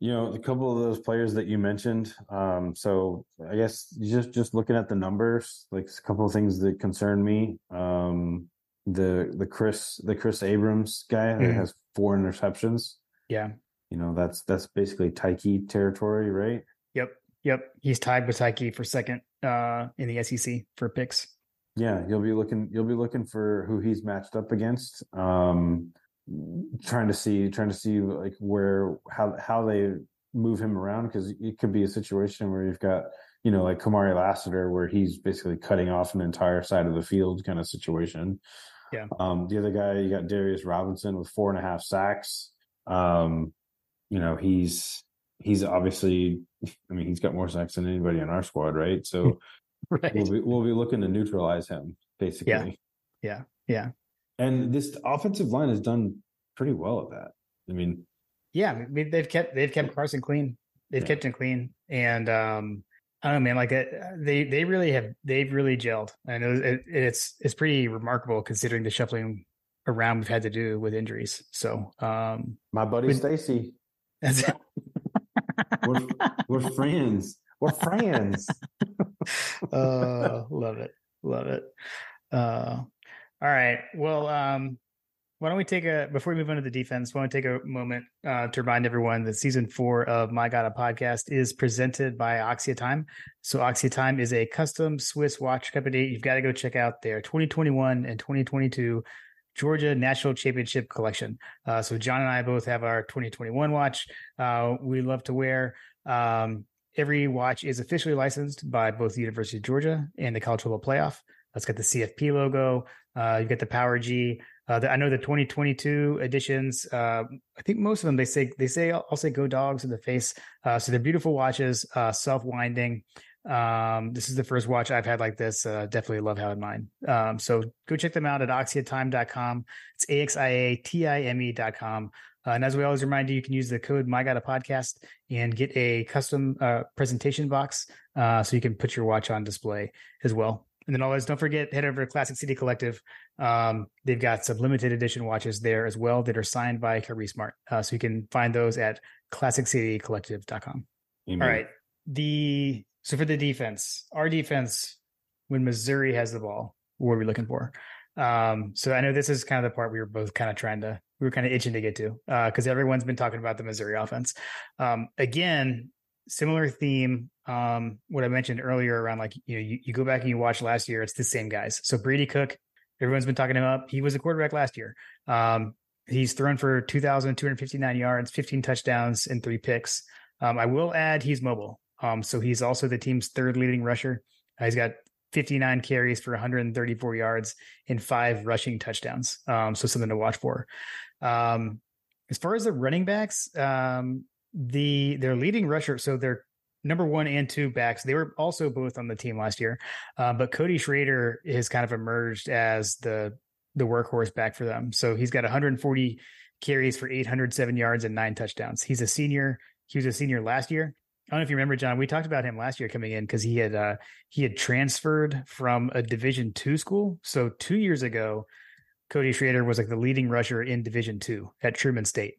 You know, a couple of those players that you mentioned. Um, so I guess just just looking at the numbers, like a couple of things that concern me. Um, the the Kris the Kris Abrams guy mm-hmm. that has four interceptions. Yeah. You know, that's that's basically Tyke territory, right? Yep. He's tied with Tyke for second uh in the SEC for picks. Yeah, you'll be looking you'll be looking for who he's matched up against. Um trying to see trying to see like where how how they move him around because it could be a situation where you've got you know like Kamari Lassiter where he's basically cutting off an entire side of the field kind of situation. Yeah. Um the other guy you got Darius Robinson with four and a half sacks. Um you know, he's he's obviously I mean, he's got more sacks than anybody in our squad, right? So right. we'll be we'll be looking to neutralize him, basically. Yeah. Yeah. Yeah. And this offensive line has done pretty well at that. I mean, yeah, they've kept they've kept Carson clean. They've yeah. kept him clean, and um, I don't know, man. Like uh, they they really have they've really gelled, and it, it, it's it's pretty remarkable considering the shuffling around we've had to do with injuries. So, um, my buddy Stacy, that's it. We're, we're friends. We're friends. uh, love it. Love it. Uh, all right. Well, um, why don't we take a before we move on to the defense? Why don't we take a moment uh, to remind everyone that season four of My God a Podcast is presented by AXIA Time. So AXIA Time is a custom Swiss watch company. You've got to go check out their 2021 and 2022 Georgia National Championship Collection. Uh, so John and I both have our 2021 watch. Uh, we love to wear. Um, every watch is officially licensed by both the University of Georgia and the College Football Playoff. That's got the CFP logo. Uh, you get the Power G. Uh, the, I know the 2022 editions. Uh, I think most of them they say they say I'll say "Go Dogs" in the face. Uh, so they're beautiful watches, self winding. Um, this is the first watch I've had like this. Uh, definitely love having mine. Um, so go check them out at axiatime.com. It's A-X-I-A-T-I-M-E.com. Uh, and as we always remind you, you can use the code MyGotta and get a custom uh, presentation box uh, so you can put your watch on display as well. And then always don't forget, head over to Classic City Collective. Um, they've got some limited edition watches there as well that are signed by Kirby Smart. Uh, so you can find those at classiccitycollective.com. Amen. All right. The so for the defense, our defense, when Missouri has the ball, what are we looking for? Um, so I know this is kind of the part we were both kind of trying to we were kind of itching to get to because uh, everyone's been talking about the Missouri offense. Um, again, similar theme. Um, what I mentioned earlier around like you know you, you go back and you watch last year, it's the same guys. So Brady Cook, everyone's been talking him up. He was a quarterback last year. Um, he's thrown for 2,259 yards, 15 touchdowns, and three picks. Um, I will add he's mobile. Um, so he's also the team's third leading rusher. Uh, he's got 59 carries for 134 yards and five rushing touchdowns. Um, so something to watch for. Um, as far as the running backs, um, the their leading rusher, so their number one and two backs, they were also both on the team last year. Uh, but Cody Schrader has kind of emerged as the the workhorse back for them. So he's got 140 carries for 807 yards and nine touchdowns. He's a senior. He was a senior last year. I don't know if you remember, John. We talked about him last year coming in because he had uh, he had transferred from a Division two school. So two years ago, Cody Schrader was like the leading rusher in Division two at Truman State,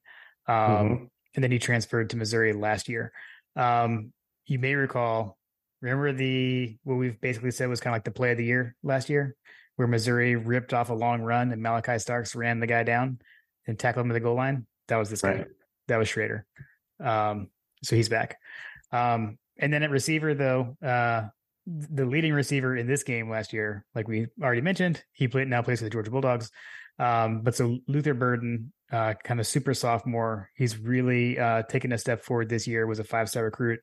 um, mm-hmm. and then he transferred to Missouri last year. Um, you may recall, remember the what we've basically said was kind of like the play of the year last year, where Missouri ripped off a long run and Malachi Starks ran the guy down and tackled him at the goal line. That was this right. guy. That was Schrader. Um, so he's back. Um, and then at receiver, though, uh, the leading receiver in this game last year, like we already mentioned, he played now plays for the Georgia Bulldogs. Um, but so Luther Burden, uh, kind of super sophomore, he's really uh, taken a step forward this year. Was a five star recruit,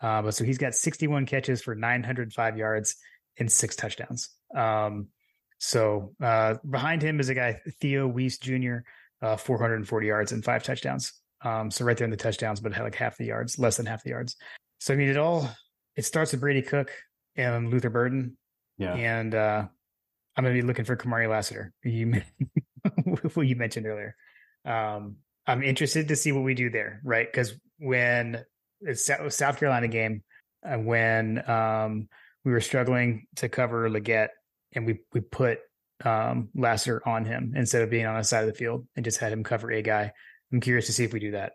uh, but so he's got 61 catches for 905 yards and six touchdowns. Um, so uh, behind him is a guy Theo Wease Jr. Uh, 440 yards and five touchdowns. Um, so right there in the touchdowns, but had like half the yards, less than half the yards. So I mean, it all it starts with Brady Cook and Luther Burden. Yeah. And uh, I'm gonna be looking for Kamari Lassiter. You what you mentioned earlier. Um, I'm interested to see what we do there, right? Because when it's South Carolina game, uh, when um, we were struggling to cover Legette, and we we put um, Lassiter on him instead of being on the side of the field and just had him cover a guy. I'm curious to see if we do that.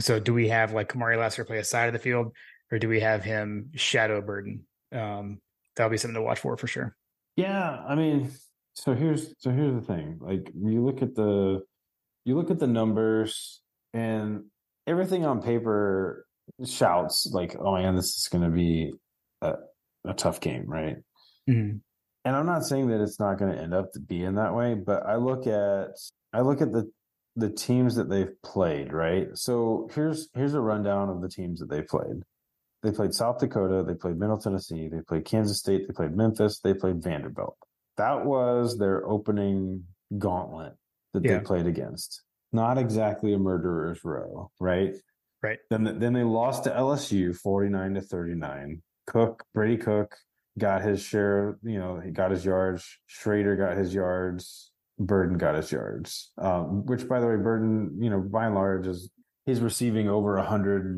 So do we have like Kamari Lassiter play a side of the field or do we have him shadow burden? Um, that'll be something to watch for for sure. Yeah. I mean, so here's, so here's the thing. Like you look at the, you look at the numbers and everything on paper shouts like, oh man, this is going to be a, a, tough game. Right. Mm-hmm. And I'm not saying that it's not going to end up to be in that way, but I look at, I look at the the teams that they've played, right? So here's here's a rundown of the teams that they played. They played South Dakota, they played Middle Tennessee, they played Kansas State, they played Memphis, they played Vanderbilt. That was their opening gauntlet that yeah. they played against. Not exactly a murderer's row, right? Right. Then then they lost to LSU 49 to 39. Cook, Brady Cook got his share, you know, he got his yards. Schrader got his yards. Burden got his yards, um, which by the way, Burden, you know, by and large is he's receiving over a hundred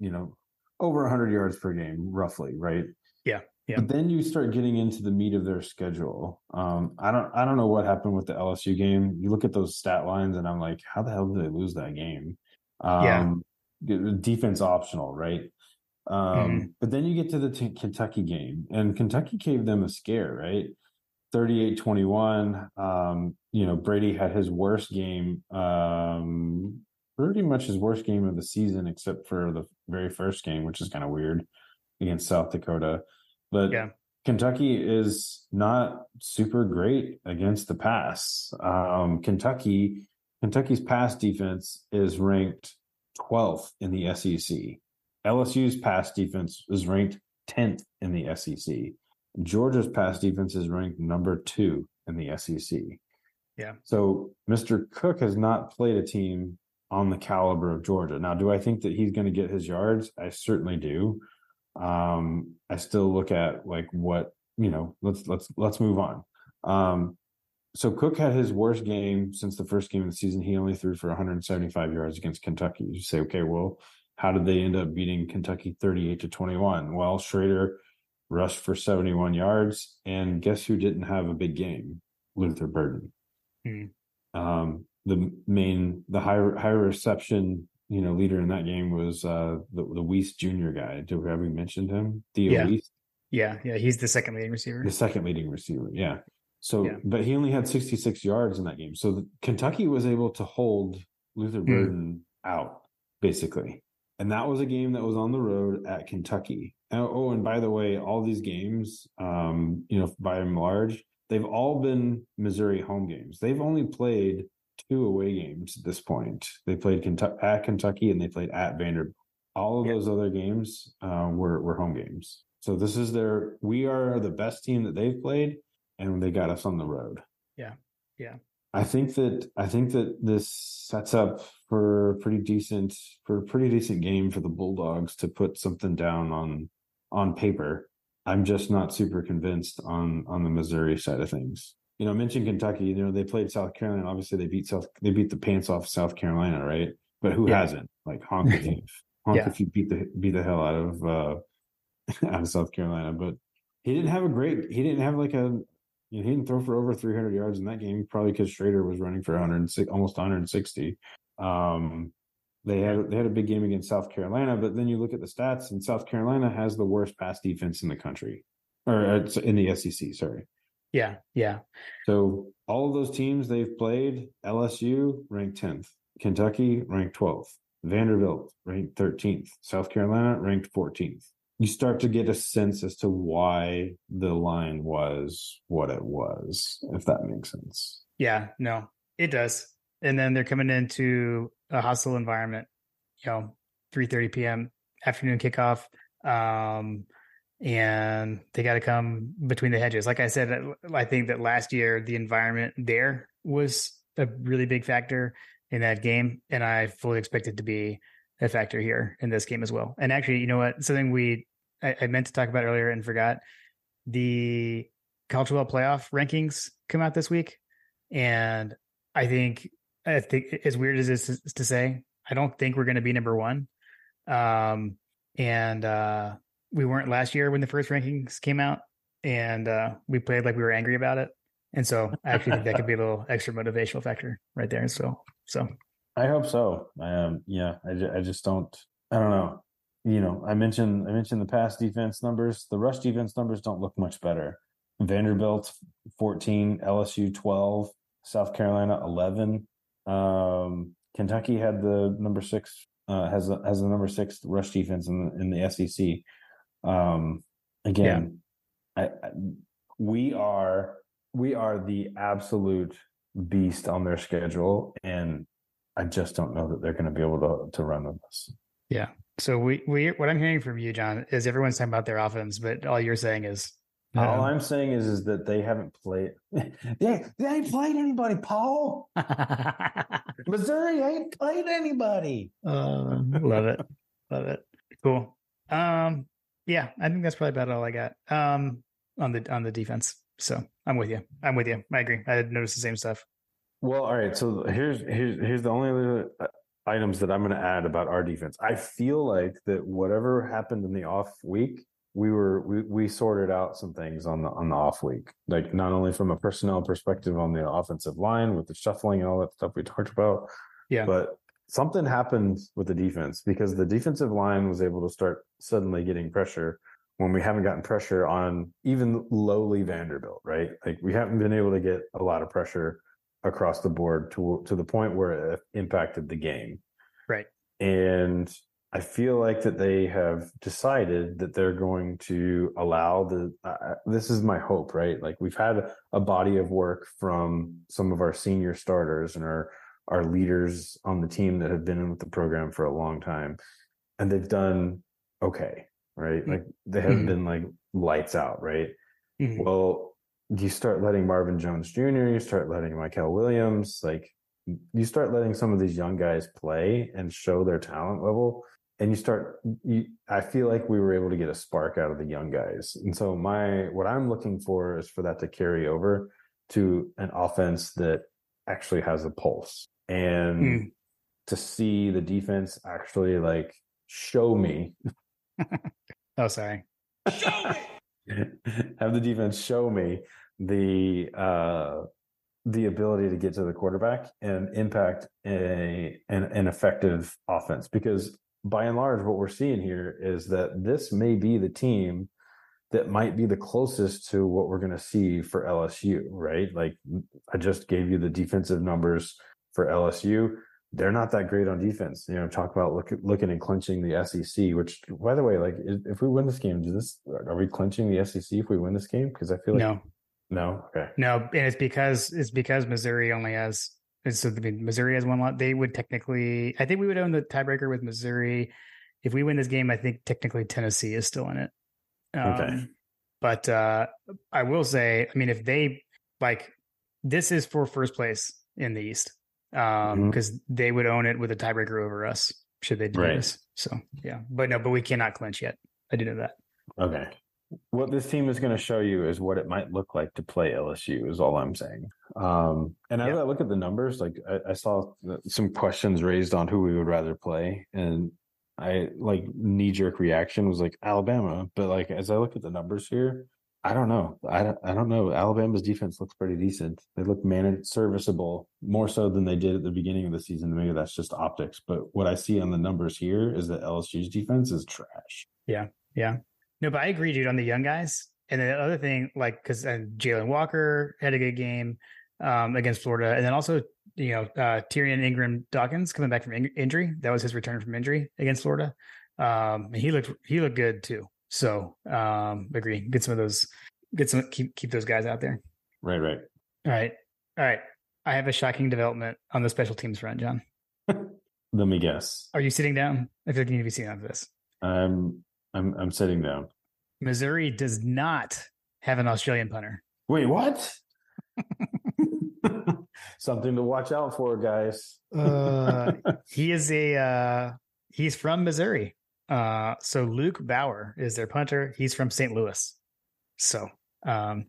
you know, over a hundred yards per game, roughly, right? Yeah. Yeah. But then you start getting into the meat of their schedule. Um, I don't I don't know what happened with the LSU game. You look at those stat lines and I'm like, how the hell did they lose that game? Um, yeah. defense optional, right? Um, mm-hmm. but then you get to the t- Kentucky game and Kentucky gave them a scare, right? 38 21. Um, you know, Brady had his worst game, um, pretty much his worst game of the season, except for the very first game, which is kind of weird against South Dakota. But yeah. Kentucky is not super great against the pass. Um, Kentucky, Kentucky's pass defense is ranked 12th in the SEC. LSU's pass defense is ranked 10th in the SEC. Georgia's pass defense is ranked number two in the SEC. Yeah. So Mr. Cook has not played a team on the caliber of Georgia. Now, do I think that he's going to get his yards? I certainly do. Um, I still look at like what you know. Let's let's let's move on. Um, so Cook had his worst game since the first game of the season. He only threw for 175 yards against Kentucky. You say, okay, well, how did they end up beating Kentucky 38 to 21? Well, Schrader rushed for 71 yards, and guess who didn't have a big game? Luther Burden. Hmm. Um, the main, the high high reception, you know, leader in that game was uh, the the Wease Junior guy. Do we have we mentioned him? Theo yeah. Wease. Yeah, yeah, he's the second leading receiver. The second leading receiver, yeah. So, yeah. but he only had 66 yards in that game. So the, Kentucky was able to hold Luther hmm. Burden mm. out, basically. And that was a game that was on the road at Kentucky. Oh, oh, and by the way, all these games, um, you know, by and large, they've all been Missouri home games. They've only played two away games at this point. They played Kentucky, at Kentucky and they played at Vanderbilt. All of yeah. those other games uh, were were home games. So this is their. We are the best team that they've played, and they got us on the road. Yeah, yeah. I think that I think that this sets up for a pretty decent for a pretty decent game for the Bulldogs to put something down on on paper. I'm just not super convinced on on the Missouri side of things. You know, I mentioned Kentucky. You know, they played South Carolina. Obviously, they beat South. They beat the pants off South Carolina, right? But who yeah. hasn't? Like honk if you honk yeah. if you beat the beat the hell out of uh out of South Carolina. But he didn't have a great. He didn't have like a. You know, he didn't throw for over 300 yards in that game, probably because Schrader was running for 106, almost 160. Um, they had they had a big game against South Carolina, but then you look at the stats, and South Carolina has the worst pass defense in the country, or uh, in the SEC. Sorry. Yeah, yeah. So all of those teams they've played, LSU ranked tenth, Kentucky ranked twelfth, Vanderbilt ranked thirteenth, South Carolina ranked fourteenth. You start to get a sense as to why the line was what it was, if that makes sense. Yeah, no, it does. And then they're coming into a hostile environment, you know, 3:30 p.m. afternoon kickoff. Um, and they got to come between the hedges. Like I said, I think that last year the environment there was a really big factor in that game, and I fully expect it to be a factor here in this game as well. And actually, you know what? Something we I, I meant to talk about earlier and forgot the college football playoff rankings come out this week, and I think I think as weird as this is to say, I don't think we're going to be number one. Um, and uh, we weren't last year when the first rankings came out, and uh, we played like we were angry about it. And so I actually think that could be a little extra motivational factor right there. So, so I hope so. Um, yeah, I, ju- I just don't. I don't know. You know, I mentioned I mentioned the pass defense numbers. The rush defense numbers don't look much better. Vanderbilt 14, LSU 12, South Carolina 11, um, Kentucky had the number six uh, has a, has the number six rush defense in the, in the SEC. Um, again, yeah. I, I, we are we are the absolute beast on their schedule, and I just don't know that they're going to be able to to run with us. Yeah. So we we what I'm hearing from you, John, is everyone's talking about their offense, but all you're saying is all I'm saying is, is that they haven't played. they, they ain't played anybody, Paul. Missouri ain't played anybody. Uh, love it, love it. Cool. Um, yeah, I think that's probably about all I got. Um, on the on the defense. So I'm with you. I'm with you. I agree. I noticed the same stuff. Well, all right. So here's here's here's the only other uh, items that I'm going to add about our defense. I feel like that whatever happened in the off week we were we, we sorted out some things on the on the off week like not only from a personnel perspective on the offensive line with the shuffling and all that stuff we talked about yeah but something happened with the defense because the defensive line was able to start suddenly getting pressure when we haven't gotten pressure on even lowly Vanderbilt, right? Like we haven't been able to get a lot of pressure across the board to to the point where it impacted the game. Right. And I feel like that they have decided that they're going to allow the. Uh, this is my hope, right? Like we've had a body of work from some of our senior starters and our our leaders on the team that have been in with the program for a long time, and they've done okay, right? Mm-hmm. Like they have mm-hmm. been like lights out, right? Mm-hmm. Well, you start letting Marvin Jones Jr., you start letting Mykel Williams, like you start letting some of these young guys play and show their talent level and you start you, i feel like we were able to get a spark out of the young guys and so my what i'm looking for is for that to carry over to an offense that actually has a pulse and mm. to see the defense actually like show me oh sorry show me have the defense show me the uh the ability to get to the quarterback and impact a an, an effective offense because by and large, what we're seeing here is that this may be the team that might be the closest to what we're going to see for LSU, right? Like I just gave you the defensive numbers for LSU. They're not that great on defense. You know, talk about look, looking and clinching the SEC. Which, by the way, like if we win this game, does this are we clinching the SEC if we win this game? Because I feel like no, no, okay, no, and it's because it's because Missouri only has so I mean, Missouri has one lot. They would technically, I think we would own the tiebreaker with Missouri. If we win this game, I think technically Tennessee is still in it. Um, okay. But uh, I will say, I mean, if they like, this is for first place in the East because um, mm-hmm. they would own it with a tiebreaker over us should they do right. this. So yeah, but no, but we cannot clinch yet. I do know that. Okay what this team is going to show you is what it might look like to play LSU. Is all I'm saying. Um, and as I look at the numbers, like I, I, saw some questions raised on who we would rather play, and I like knee jerk reaction was like Alabama. But like as I look at the numbers here, I don't know. I don't, I don't know. Alabama's defense looks pretty decent. They look managed serviceable more so than they did at the beginning of the season. Maybe that's just optics. But what I see on the numbers here is that LSU's defense is trash. Yeah. Yeah. No, but I agree, dude, on the young guys. And then the other thing, like, because Jalen Walker had a good game um, against Florida, and then also, you know, uh, Tyrion Ingram Dawkins coming back from in- injury. That was his return from injury against Florida. Um, and he looked he looked good too. So um, agree. Get some of those. Get some keep keep those guys out there. Right. Right. All right. All right. I have a shocking development on the special teams front, John. Let me guess. Are you sitting down? I feel like you need to be sitting down for this. Um, I'm I'm sitting down. Missouri does not have an Australian punter. Wait, what? Something to watch out for, guys. uh, he is a uh, he's from Missouri. Uh, so Luke Bauer is their punter. He's from St. Louis. So um,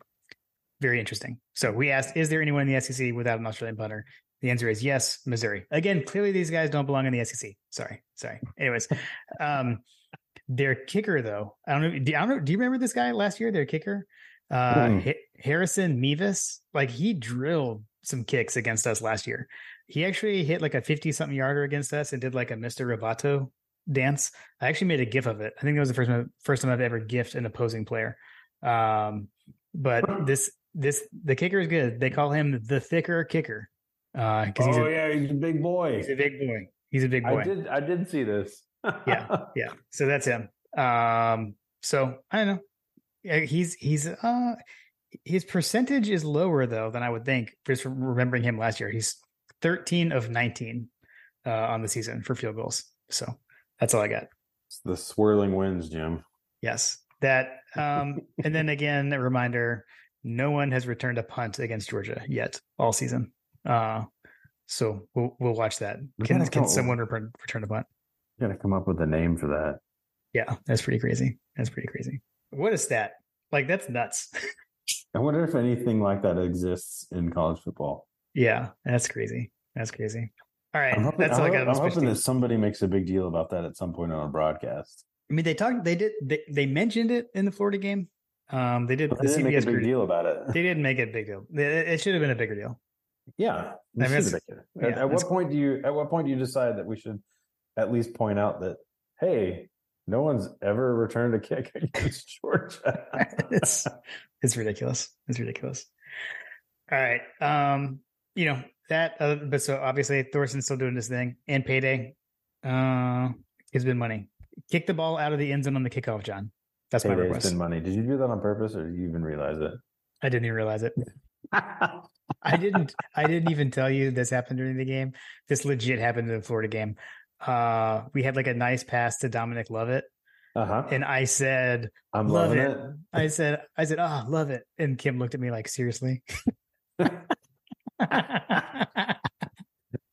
very interesting. So we asked, is there anyone in the SEC without an Australian punter? The answer is yes, Missouri. Again, clearly these guys don't belong in the SEC. Sorry, sorry. Anyways, um, their kicker, though, I don't know. Do, I don't know. Do you remember this guy last year? Their kicker, uh, mm. Harrison Mevis. Like he drilled some kicks against us last year. He actually hit like a fifty-something yarder against us and did like a Mister Roboto dance. I actually made a GIF of it. I think that was the first time, first time I've ever gifted an opposing player. Um, but this this the kicker is good. They call him the thicker kicker. Uh, oh he's a, yeah, he's a big boy. He's a big boy. He's a big boy. I did I did see this yeah, yeah. So that's him. Um, so I don't know. He's he's uh his percentage is lower though than I would think. Just remembering him last year, he's 13 of 19 uh, on the season for field goals. So that's all I got. It's the swirling winds, Jim. Yes, that. Um, and then again, a reminder: no one has returned a punt against Georgia yet all season. Uh, so we'll we'll watch that. Can, can someone return, return a punt? Got to come up with a name for that. Yeah, that's pretty crazy. That's pretty crazy. What is that? Like that's nuts. I wonder if anything like that exists in college football. Yeah, that's crazy. That's crazy. All right, I'm hoping, that's like I'm, I'm hoping that somebody makes a big deal about that at some point on a broadcast. I mean, they talked. They did. They, they mentioned it in the Florida game. Um, they did. But they the didn't CBS make a big deal about it. They didn't make it a big deal. It, it should have been a bigger deal. Yeah, I mean, at, yeah, at what point do you? At what point do you decide that we should at least point out that hey, no one's ever returned a kick against Georgia. it's, it's ridiculous. It's ridiculous. All right. Um, you know, that uh, but so obviously Thorson's still doing this thing and payday uh it's been money. Kick the ball out of the end zone on the kickoff, John. That's my request. Been money. Did you do that on purpose or did you even realize it? I didn't even realize it. I didn't I didn't even tell you this happened during the game. This legit happened in the Florida game uh, we had like a nice pass to Dominic Lovett. Uh-huh. And I said, I'm love it. it. I said, I said, oh, love it. And Kim looked at me like, seriously?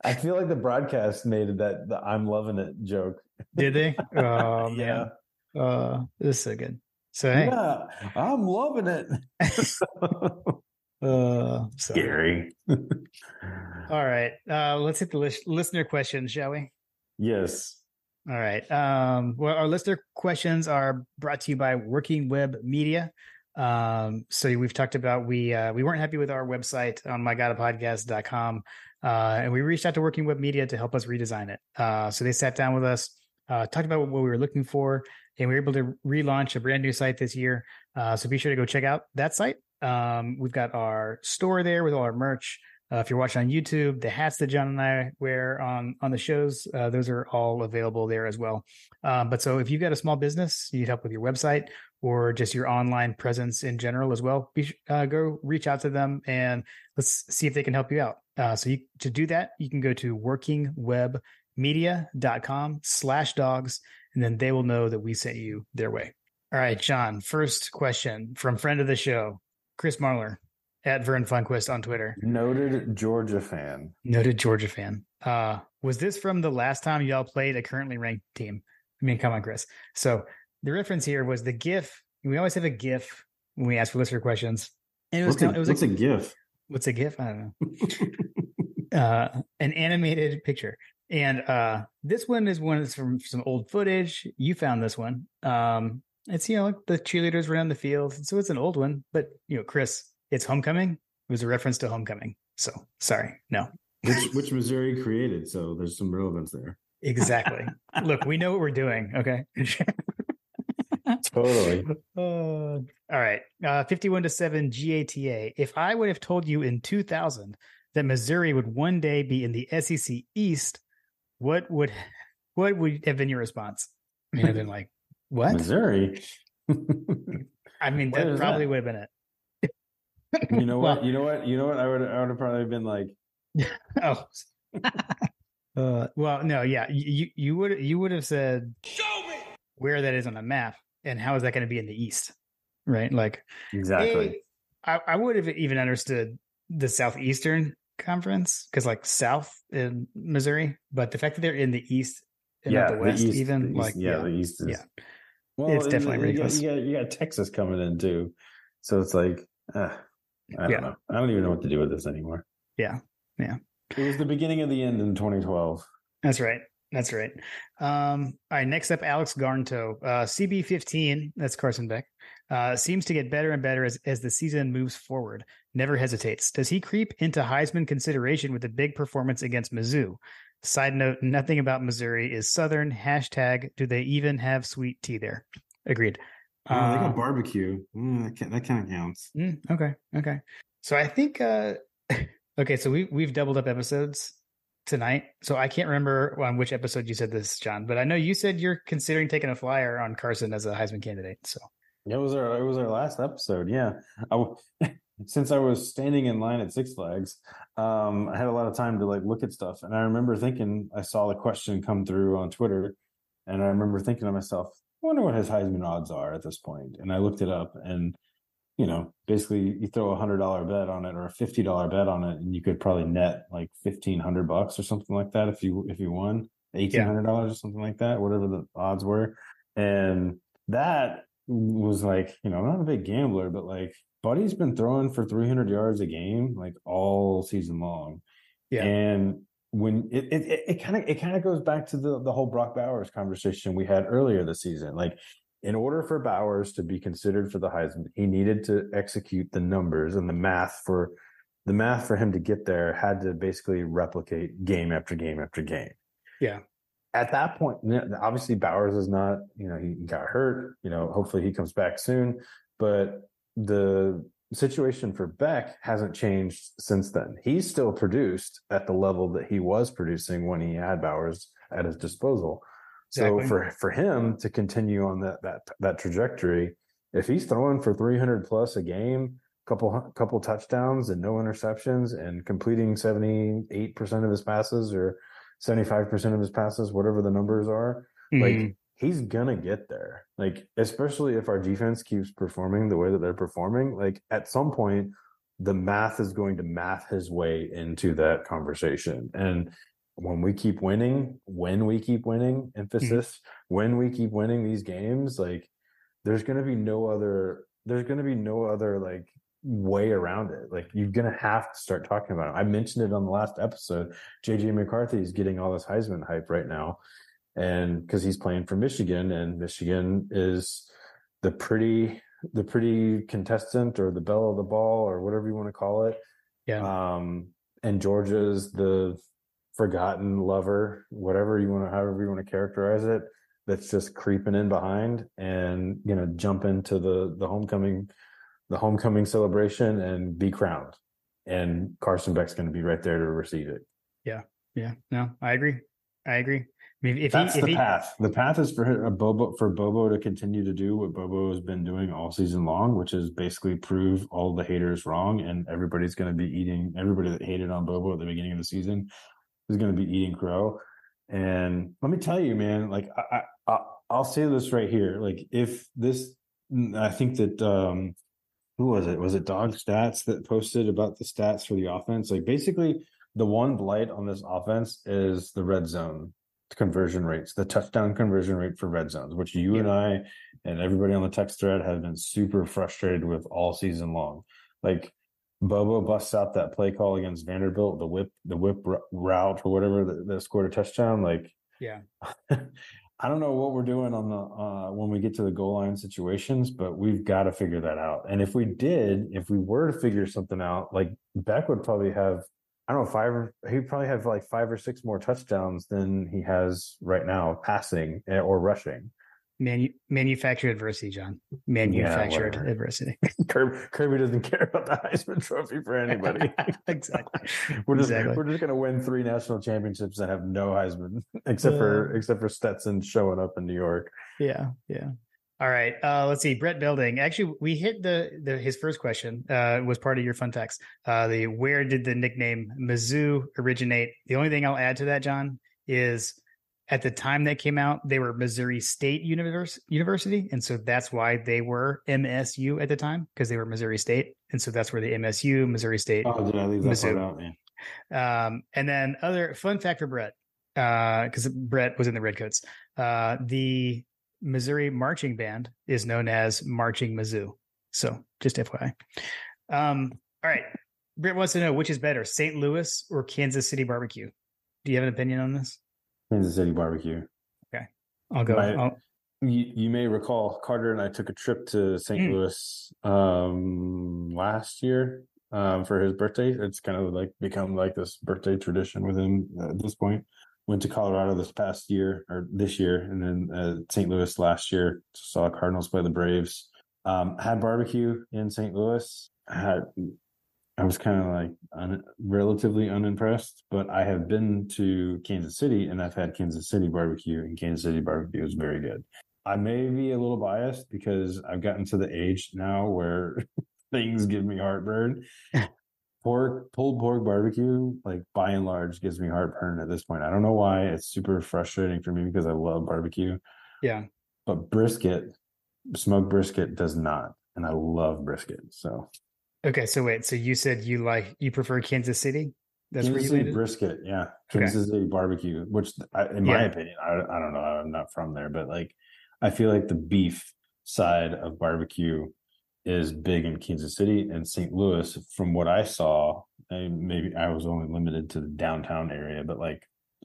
I feel like the broadcast made that the I'm loving it joke Did they? Oh man. Yeah. Uh, this is so good. So hey. yeah, I'm loving it. uh, Scary. All right, uh, let's hit the list- listener questions, shall we? Yes. All right. Um, well, our listener questions are brought to you by Working Web Media. Um, so we've talked about we uh, we weren't happy with our website on mygodapodcast.com, uh, and we reached out to Working Web Media to help us redesign it. Uh, so they sat down with us, uh, talked about what we were looking for, and we were able to relaunch a brand new site this year. Uh, so be sure to go check out that site. Um, we've got our store there with all our merch. Uh, if you're watching on YouTube, the hats that John and I wear on on the shows, uh, those are all available there as well. Um, but so if you've got a small business, you need help with your website or just your online presence in general as well, be, uh, go reach out to them and let's see if they can help you out. Uh, so you, to do that, you can go to workingwebmedia.com slash dogs, and then they will know that we sent you their way. All right, John, first question from friend of the show, Chris Marler at Vern Funquist on Twitter. Noted Georgia fan. Noted Georgia fan. Uh, was this from the last time y'all played a currently ranked team? I mean, come on, Chris. So the reference here was the GIF. We always have a GIF when we ask for listener questions. And it was, what's, a, it was what's a, a GIF? What's a GIF? I don't know. uh, an animated picture. And uh, this one is one that's from some old footage. You found this one. Um, it's you know like the cheerleaders around the field, so it's an old one. But you know, Chris, it's homecoming. It was a reference to homecoming. So sorry, no. Which which Missouri created, so there's some relevance there. Exactly. Look, we know what we're doing. Okay. totally. Uh, all right. Uh, 51 to 7 GATA. If I would have told you in 2000 that Missouri would one day be in the SEC East, what would what would have been your response? I mean, have been like, what? Missouri? I mean, that probably that? would have been it you know what? You know what? You know what? I would I would have probably been like, oh. uh, well, no, yeah, you you would you would have said, show me where that is on the map, and how is that going to be in the east, right? Like exactly. I, I would have even understood the southeastern conference because like south in Missouri, but the fact that they're in the east and yeah, not the west, the east, even the like yeah, yeah, the east is yeah. Well, it's definitely ridiculous. You got, you got Texas coming in too, so it's like. Uh, I don't yeah. know. I don't even know what to do with this anymore. Yeah. Yeah. It was the beginning of the end in 2012. That's right. That's right. Um, all right. Next up, Alex Garnto, uh, CB15. That's Carson Beck. Uh, seems to get better and better as, as the season moves forward. Never hesitates. Does he creep into Heisman consideration with a big performance against Mizzou? Side note: Nothing about Missouri is Southern. Hashtag. Do they even have sweet tea there? Agreed. Oh, they got um, barbecue. Mm, that, that kind of counts. Mm, okay. Okay. So I think. uh Okay, so we we've doubled up episodes tonight. So I can't remember on which episode you said this, John, but I know you said you're considering taking a flyer on Carson as a Heisman candidate. So it was our it was our last episode. Yeah, I, since I was standing in line at Six Flags, um, I had a lot of time to like look at stuff, and I remember thinking I saw the question come through on Twitter, and I remember thinking to myself, I wonder what his Heisman odds are at this point. And I looked it up and you know, basically you throw a hundred dollar bet on it or a fifty dollar bet on it, and you could probably net like fifteen hundred bucks or something like that if you if you won eighteen hundred dollars yeah. or something like that, whatever the odds were. And that was like, you know, I'm not a big gambler, but like Buddy's been throwing for three hundred yards a game like all season long. Yeah. And when it it kind of it kind of goes back to the the whole Brock Bowers conversation we had earlier this season. Like, in order for Bowers to be considered for the Heisman, he needed to execute the numbers and the math for the math for him to get there had to basically replicate game after game after game. Yeah. At that point, obviously Bowers is not, you know, he got hurt. You know, hopefully he comes back soon. But the situation for Beck hasn't changed since then. He's still produced at the level that he was producing when he had Bowers at his disposal. Exactly. So for for him to continue on that that that trajectory, if he's throwing for 300 plus a game, couple couple touchdowns and no interceptions and completing 78% of his passes or 75% of his passes, whatever the numbers are, mm-hmm. like he's gonna get there. Like, especially if our defense keeps performing the way that they're performing, like at some point, the math is going to math his way into that conversation. And when we keep winning, when we keep winning, emphasis, mm-hmm. when we keep winning these games, like there's going to be no other there's going to be no other like way around it. Like you're going to have to start talking about it. I mentioned it on the last episode. JJ McCarthy is getting all this Heisman hype right now. And because he's playing for Michigan and Michigan is the pretty, the pretty contestant or the belle of the ball or whatever you want to call it. Yeah. Um, and Georgia's the forgotten lover, whatever you want to, however you want to characterize it that's just creeping in behind and you know jump into the the homecoming the homecoming celebration and be crowned and carson beck's going to be right there to receive it yeah yeah no i agree i agree I mean, if that's he, if the he, path the path is for a bobo for bobo to continue to do what bobo has been doing all season long which is basically prove all the haters wrong and everybody's going to be eating everybody that hated on bobo at the beginning of the season is going to be eating crow and let me tell you, man, like I, I I'll say this right here. Like if this I think that um who was it? Was it Dog Stats that posted about the stats for the offense? Like basically the one blight on this offense is the red zone conversion rates, the touchdown conversion rate for red zones, which you yeah. and I and everybody on the text thread has been super frustrated with all season long. Like Bobo busts out that play call against Vanderbilt, the whip, the whip route or whatever that, that scored a touchdown. Like, yeah, I don't know what we're doing on the uh, when we get to the goal line situations, but we've got to figure that out. And if we did, if we were to figure something out, like Beck would probably have, I don't know, five. Or, he'd probably have like five or six more touchdowns than he has right now, passing eh, or rushing. Manu- manufactured adversity, John. Manufactured yeah, adversity. Kirby, Kirby doesn't care about the Heisman Trophy for anybody. exactly. we're just exactly. we're just going to win three national championships and have no Heisman, except for except for Stetson showing up in New York. Yeah, yeah. All right. Uh, let's see. Brett Building. Actually, we hit the, the his first question uh, was part of your fun text. Uh, the where did the nickname Mizzou originate? The only thing I'll add to that, John, is at the time that came out, they were Missouri State Univers- University, and so that's why they were MSU at the time because they were Missouri State, and so that's where the MSU, Missouri State. Oh, did I leave that Mizzou. part out? Yeah. Um, and then other fun fact for Brett, because uh, Brett was in the Redcoats. Uh, the Missouri marching band is known as Marching Mizzou. So just FYI. Um, all right. Brett wants to know which is better, St. Louis or Kansas City barbecue. Do you have an opinion on this? Kansas City barbecue. Okay, I'll go. My, I'll... You, you, may recall Carter and I took a trip to St. Mm. Louis um, last year um, for his birthday. It's kind of like become like this birthday tradition with him at this point. Went to Colorado this past year or this year, and then uh, St. Louis last year. Saw Cardinals play the Braves. Um, had barbecue in St. Louis. Had I was kind of like un, relatively unimpressed, but I have been to Kansas City and I've had Kansas City barbecue, and Kansas City barbecue is very good. I may be a little biased because I've gotten to the age now where things give me heartburn. Pork, pulled pork barbecue, like by and large, gives me heartburn at this point. I don't know why. It's super frustrating for me because I love barbecue. Yeah. But brisket, smoked brisket does not. And I love brisket. So Okay, so wait, so you said you like you prefer Kansas City? That's Kansas City brisket, yeah. Kansas okay. City barbecue, which I, in my opinion, I, I don't know, I'm not from there, but like I feel like the beef side of barbecue is big in Kansas City and St. Louis. From what I saw, maybe I was only limited to the downtown area, but like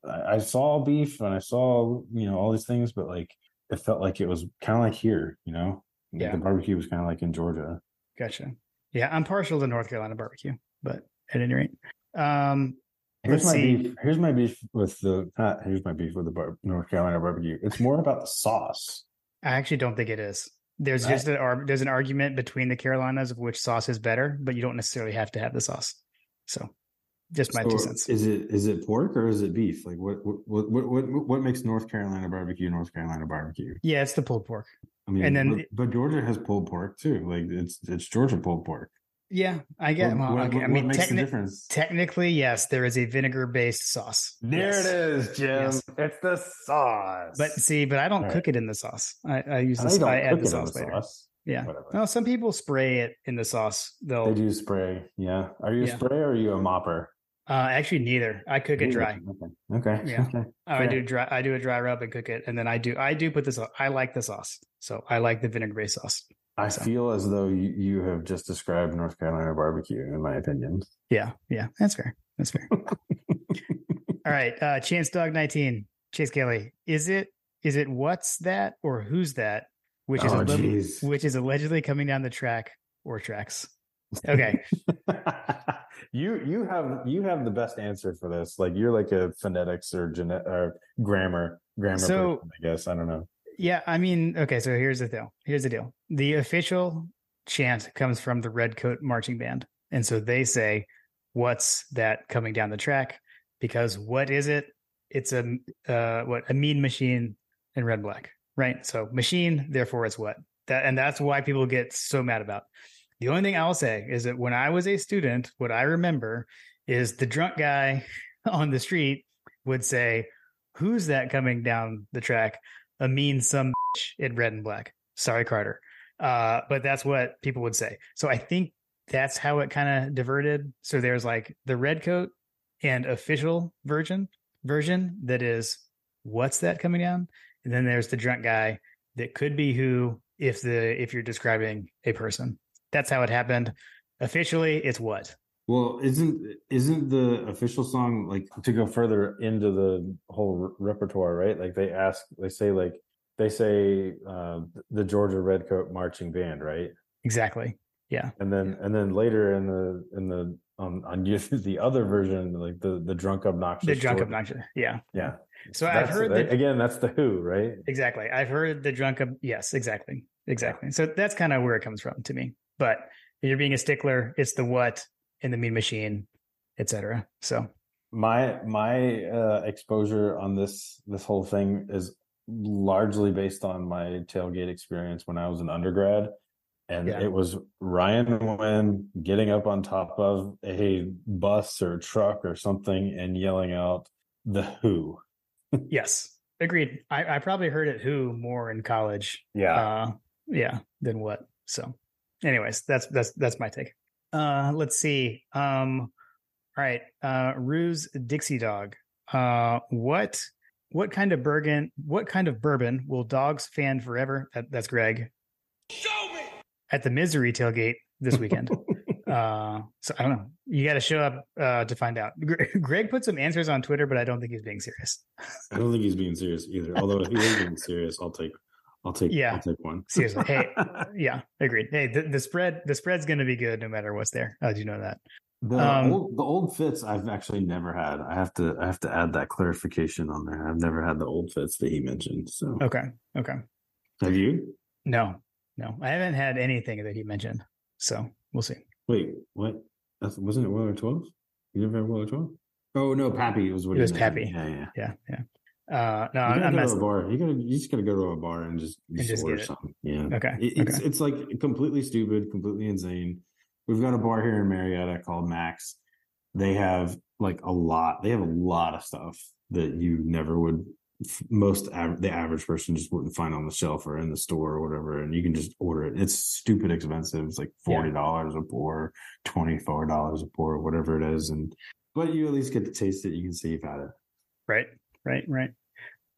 I, I saw beef and I saw you know all these things, but like it felt like it was kind of like here, you know. Yeah, the barbecue was kind of like in Georgia. Gotcha. Yeah, I'm partial to North Carolina barbecue, but at any rate, um, here's my see. beef. Here's my beef with the. Uh, here's my beef with the bar, North Carolina barbecue. It's more about the sauce. I actually don't think it is. There's just a, there's an argument between the Carolinas of which sauce is better, but you don't necessarily have to have the sauce. So, just my so two cents. Is it is it pork or is it beef? Like what what what what what makes North Carolina barbecue North Carolina barbecue? Yeah, it's the pulled pork. I mean, and then, but, but, Georgia has pulled pork too. Like it's it's Georgia pulled pork. Yeah, I get. What, I mean, techni- technically, yes, there is a vinegar-based sauce. There yes. it is, Jim. Yes. It's the sauce. But see, but I don't All cook right. it in the sauce. I, I use this. I, I add the sauce the later. Sauce. Yeah. Whatever. Well, some people spray it in the sauce. They'll. They do spray. Yeah. Are you a yeah. sprayer or are you a mopper? Uh, actually, neither. I cook it dry. Okay. Okay. Yeah. Okay. I do dry. I do a dry rub and cook it, and then I do. I do put this. I like the sauce, so I like the vinegar based sauce. I So- feel as though you, you have just described North Carolina barbecue, in my opinion. Yeah, yeah, that's fair. That's fair. All right, uh, Chance Dog nineteen, Chase Kelly. Is it is it what's that or who's that? Which is Oh, alleg- which is allegedly coming down the track or tracks. Okay, you you have you have the best answer for this. Like you're like a phonetics or genet or grammar grammar. So- person, I guess I don't know. Yeah. I mean, okay. So here's the deal. Here's the deal. The official chant comes from the Redcoat Marching Band, and so they say, "What's that coming down the track?" Because what is it? It's a uh, what a mean machine in red and black, right? So machine, therefore it's what that, and that's why people get so mad about. The only thing I'll say is that when I was a student, what I remember is the drunk guy on the street would say, "Who's that coming down the track?" A mean some in red and black. Sorry, Carter. Uh, but that's what people would say. So I think that's how it kind of diverted. So there's like the red coat and official version version that is what's that coming down, and then there's the drunk guy that could be who if the if you're describing a person. That's how it happened. Officially, it's what. Well, isn't isn't the official song like to go further into the whole re- repertoire, right? Like they ask, they say like they say uh, the Georgia Redcoat Marching Band, right? Exactly. Yeah. And then and then later in the in the on on the other version, like the the drunk obnoxious, The drunk Georgia- obnoxious. Yeah. yeah. So I've heard that, that again. That's the Who, right? Exactly. I've heard the drunk. Ob- yes, exactly. Exactly. So that's kind of where it comes from to me. But you're being a stickler, it's the what in the mean machine, etc. So my my uh exposure on this this whole thing is largely based on my tailgate experience when I was an undergrad and Yeah. it was Ryan Wynn getting up on top of a bus or truck or something and yelling out the who yes, agreed. I, I probably heard it who more in college. yeah Uh, yeah, than what. So, anyways, that's that's that's my take. Uh, let's see. Um, all right. Uh, Ruse Dixie Dog. Uh, what what kind of bourbon? What kind of bourbon will dogs fan forever? That, that's Greg. Show me At the Misery tailgate this weekend. uh, so I don't know. You got to show up uh, to find out. Gre- Greg put some answers on Twitter, but I don't think he's being serious. I don't think he's being serious either although if he is being serious I'll take I'll take Yeah. I'll take one Seriously. Hey, yeah, agreed. Hey, the, the spread the spread's going to be good no matter what's there. How do you know that? The Um, old the Old Fitz I've actually never had. I have to I have to add that clarification on there. I've never had the Old Fitz that he mentioned. So Okay. Okay. have you? No, no, I haven't had anything that he mentioned. So we'll see. Wait, what? That's, wasn't it Weller Twelve? You never had Weller Twelve? Oh no, Pappy was what It he was. Pappy. Yeah, yeah. Yeah. Yeah. Uh, no, You I'm, go to a bar. You gotta you just gotta go to a bar and just, And just, order something. Yeah. Okay. It- it's okay. it's like completely stupid, completely insane. We've got a bar here in Marietta called Max. They have like a lot. They have a lot of stuff that you never would. Most av- the average person just wouldn't find on the shelf or in the store or whatever, and you can just order it. It's stupid expensive. It's like forty dollars a pour, twenty four dollars a pour, whatever it is, and but you at least get to taste it. You can see you've had it. Right. Right. Right.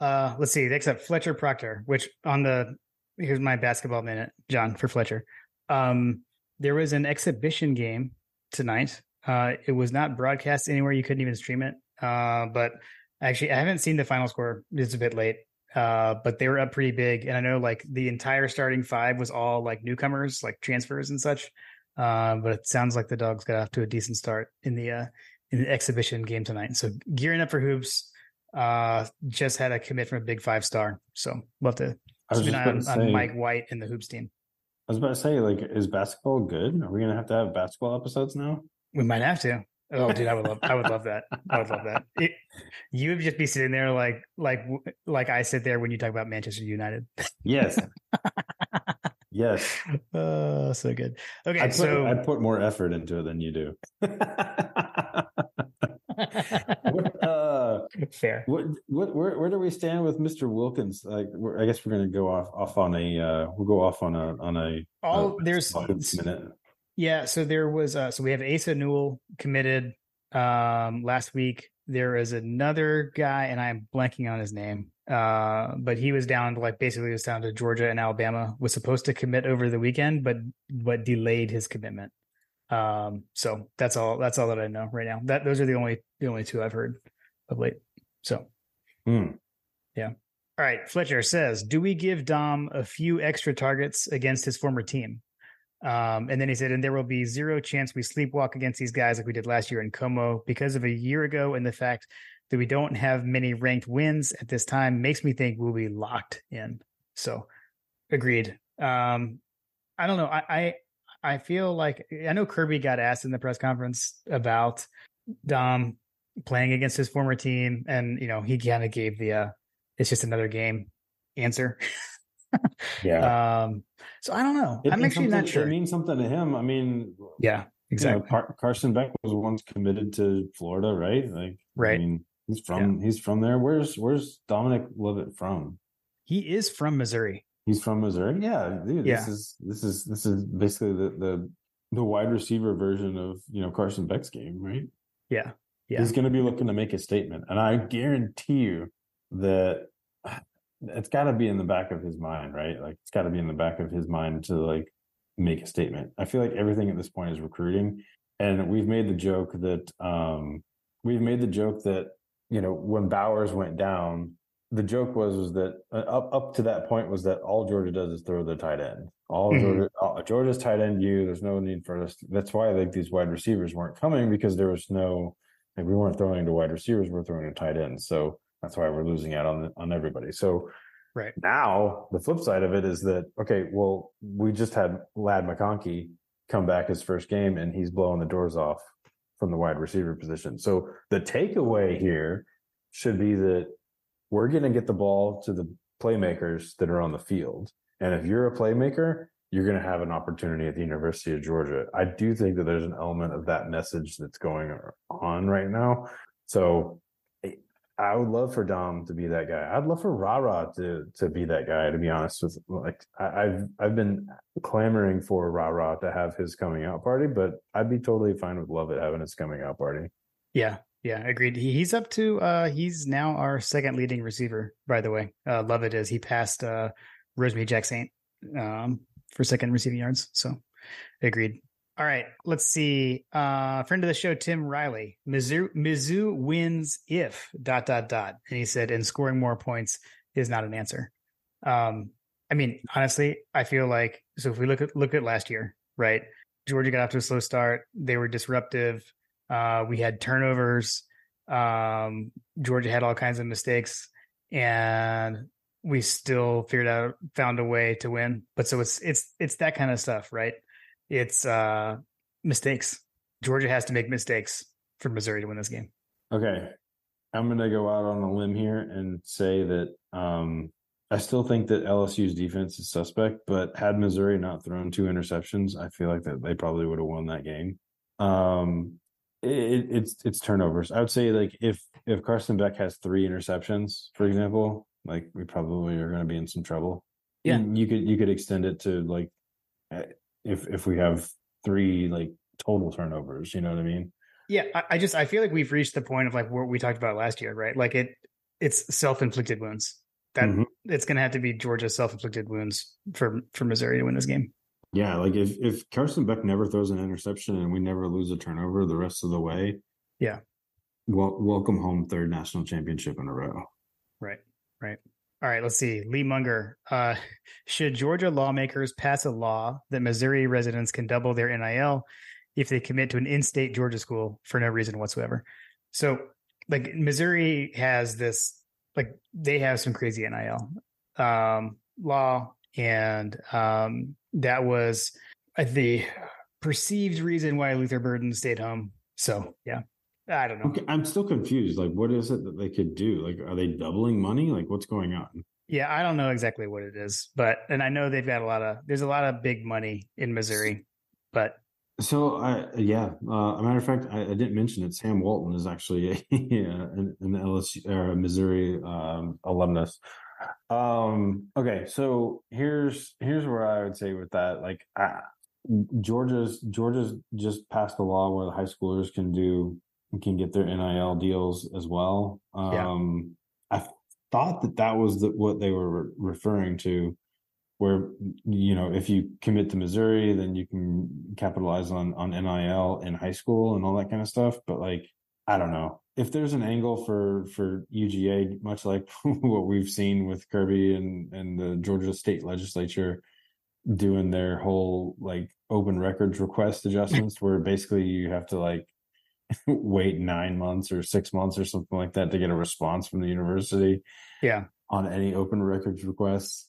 Uh, let's see. Next up, Fletcher Proctor, which on the here's my basketball minute, John, for Fletcher. Um, there was an exhibition game tonight. Uh, it was not broadcast anywhere. You couldn't even stream it. Uh, but actually, I haven't seen the final score. It's a bit late. Uh, but they were up pretty big, and I know like the entire starting five was all like newcomers, like transfers and such. Uh, but it sounds like the dogs got off to a decent start in the uh, in the exhibition game tonight. So gearing up for hoops. Uh, just had a commit from a big five star. So love to I was keep an eye about on, to on say, Mike White and the hoops team. I was about to say, like, is basketball good? Are we gonna have to have basketball episodes now? We might have to. Oh, dude, I would love. I would love that. I would love that. It, you would just be sitting there like, like, like I sit there when you talk about Manchester United. Yes. yes. Oh, so good. Okay, I put, so I put more effort into it than you do. uh, fair. what, what, where, where do we stand with Mr. Wilkins? Like, we're, I guess we're going to go off, off on a, uh, we'll go off on a, on a, All uh, there's minute. Yeah, so there was uh so we have Asa Newell committed Um, last week there is another guy, and I'm blanking on his name. Uh, but he was down to like basically was down to Georgia and Alabama. Was supposed to commit over the weekend, but but delayed his commitment. Um, so that's all. That's all that I know right now. That those are the only the only two I've heard of late. So, Hmm. yeah. All right. Fletcher says, "Do we give Dom a few extra targets against his former team?" Um, and then he said, "And there will be zero chance we sleepwalk against these guys like we did last year in Como because of a year ago and the fact that we don't have many ranked wins at this time makes me think we'll be locked in." So, agreed. Um, I don't know. I, I I feel like I know Kirby got asked in the press conference about Dom playing against his former team, and you know he kind of gave the uh, "it's just another game" answer. Yeah. um, so I don't know. It I'm actually not sure. It means something to him. I mean, yeah, you know, exactly. Car- Carson Beck was once committed to Florida, right? Like, Right. I mean, he's from he's from there. Where's Where's Dominic Lovett from? he is from Missouri. He's from Missouri. Yeah, dude. Yeah. This is this is this is basically the the the wide receiver version of you know Carson Beck's game, right? Yeah, yeah, He's going to be looking to make a statement, and I guarantee you that it's got to be in the back of his mind, right? Like it's got to be in the back of his mind to like make a statement. I feel like everything at this point is recruiting, and we've made the joke that um we've made the joke that you know when Bowers went down, the joke was was that uh, up up to that point was that all Georgia does is throw the tight end. All Mhm. Georgia, all, Georgia's tight end. You, there's no need for us. That's why I think these wide receivers weren't coming because there was no like we weren't throwing to wide receivers. We're throwing to tight ends. So that's why we're losing out on on everybody. So right. now the flip side of it is that okay, well we just had Ladd McConkey come back his first game and he's blowing the doors off from the wide receiver position. So the takeaway here should be that we're going to get the ball to the playmakers that are on the field. And if you're a playmaker, you're going to have an opportunity at the University of Georgia. I do think that there's an element of that message that's going on right now. So I would love for Dom to be that guy. I'd love for Rara to to be that guy. To be honest with, like I, I've I've been clamoring for Rara to have his coming out party, but I'd be totally fine with Lovett having his coming out party. Yeah, yeah, agreed. He, he's up to uh he's now our second leading receiver, by the way. Uh Lovett is he passed uh Rosemy-Jacksaint um for second receiving yards. So agreed. All right, let's see. Uh friend of the show, Tim Riley. Mizzou Mizzou wins if dot dot dot. And he said, and scoring more points is not an answer. Um, I mean, honestly, I feel like so if we look at look at last year, right? Georgia got off to a slow start. They were disruptive. Uh, we had turnovers. Um, Georgia had all kinds of mistakes, and we still figured out found a way to win. But so it's it's it's that kind of stuff, right? It's uh, mistakes. Georgia has to make mistakes for Missouri to win this game. Okay. I'm going to go out on a limb here and say that um, I still think that LSU's defense is suspect, but had Missouri not thrown two interceptions, I feel like that they probably would have won that game. Um, it, it's it's turnovers. I would say like if if Carson Beck has three interceptions, for example, like we probably are going to be in some trouble. Yeah. And you could you could extend it to like eh, if if we have three like total turnovers, you know what I mean? Yeah, I, I just I feel like we've reached the point of like what we talked about last year, right? Like it it's self inflicted wounds. That Mhm. it's going to have to be Georgia's self inflicted wounds for for Missouri to win this game. Yeah, like if if Carson Beck never throws an interception and we never lose a turnover the rest of the way, Yeah. Well, welcome home, third national championship in a row. Right, right. All right, let's see. Lee Munger. Uh, should Georgia lawmakers pass a law that Missouri residents can double their NIL if they commit to an in state Georgia school for no reason whatsoever? So, like, Missouri has this, like, they have some crazy NIL um, law, and um, that was uh, the perceived reason why Luther Burden stayed home. So, yeah, I don't know. Okay, I'm still confused. Like, what is it that they could do? Like, are they doubling money? Like, what's going on? Yeah, I don't know exactly what it is, but and I know they've got a lot of there's a lot of big money in Missouri, but So, I yeah, uh, a matter of fact, I, I didn't mention it. Sam Walton is actually a, an, an LSU or a Missouri um, alumnus. Um, okay, so here's here's where I would say with that, like, uh, Georgia's Georgia's just passed a law where the high schoolers can do can get their NIL deals as well. Um, yeah. I thought that that was the, what they were referring to, where you know if you commit to Missouri, then you can capitalize on on NIL in high school and all that kind of stuff. But like, I don't know if there's an angle for for UGA, much like what we've seen with Kirby and and the Georgia State Legislature doing their whole like open records request adjustments, where basically you have to like wait nine months or six months or something like that to get a response from the university. Yeah, on any open records requests.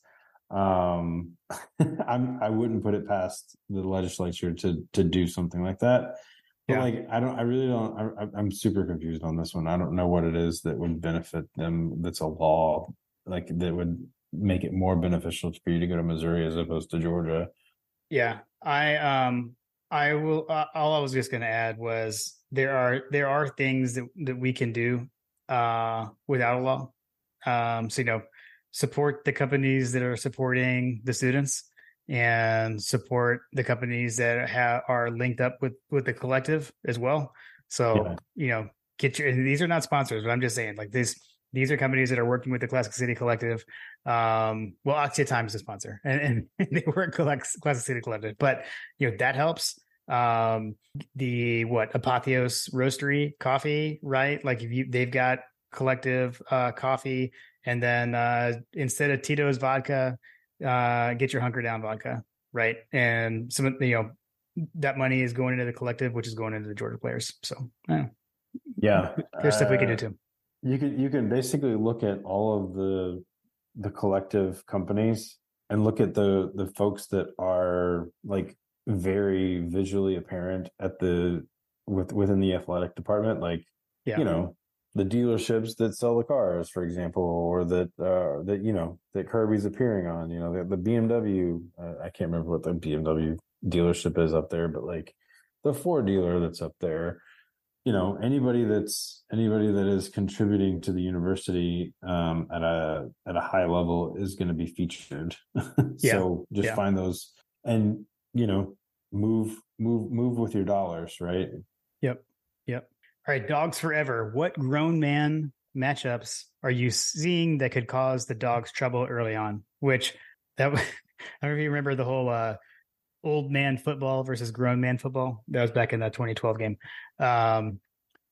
Um, I'm I wouldn't put it past the legislature to to do something like that but yeah. like, I don't, I really don't, I, I'm super confused on this one. I don't know what it is that would benefit them. That's a law, like that would make it more beneficial for you to go to Missouri as opposed to Georgia. Yeah. I, um, I will, uh, all I was just going to add was there are, there are things that, that we can do, uh, without a law. Um, so, you know, support the companies that are supporting the students and support the companies that have, are linked up with with the collective as well. So yeah. you know, get your these are not sponsors, but I'm just saying like these these are companies that are working with the Classic City Collective. Um, well, AXIA Times is a sponsor, and, and they work Classic City Collective, but you know that helps. Um, the what Apotheos Roastery coffee, right? Like if you they've got collective uh coffee, and then uh instead of Tito's vodka, uh, get your hunker down vodka, right? And some of you know that money is going into the collective, which is going into the Georgia players. So yeah, yeah. there's uh, stuff we can do uh, too. You can you can basically look at all of the the collective companies and look at the the folks that are like very visually apparent at the with within the athletic department like yeah. you know the dealerships that sell the cars, for example, or that uh, that you know that Kirby's appearing on. You know, the, the BMW. Uh, I can't remember what the BMW dealership is up there, but like the Ford dealer that's up there. You know, anybody that's anybody that is contributing to the university um, at a at a high level is going to be featured. yeah. so just yeah. find those and you know move move move with your dollars, right? Yep. Yep. All right, dogs forever. What grown man matchups are you seeing that could cause the dogs trouble early on? Which that I don't know if you remember the whole uh, old man football versus grown man football. That was back in the 2012 game. Um,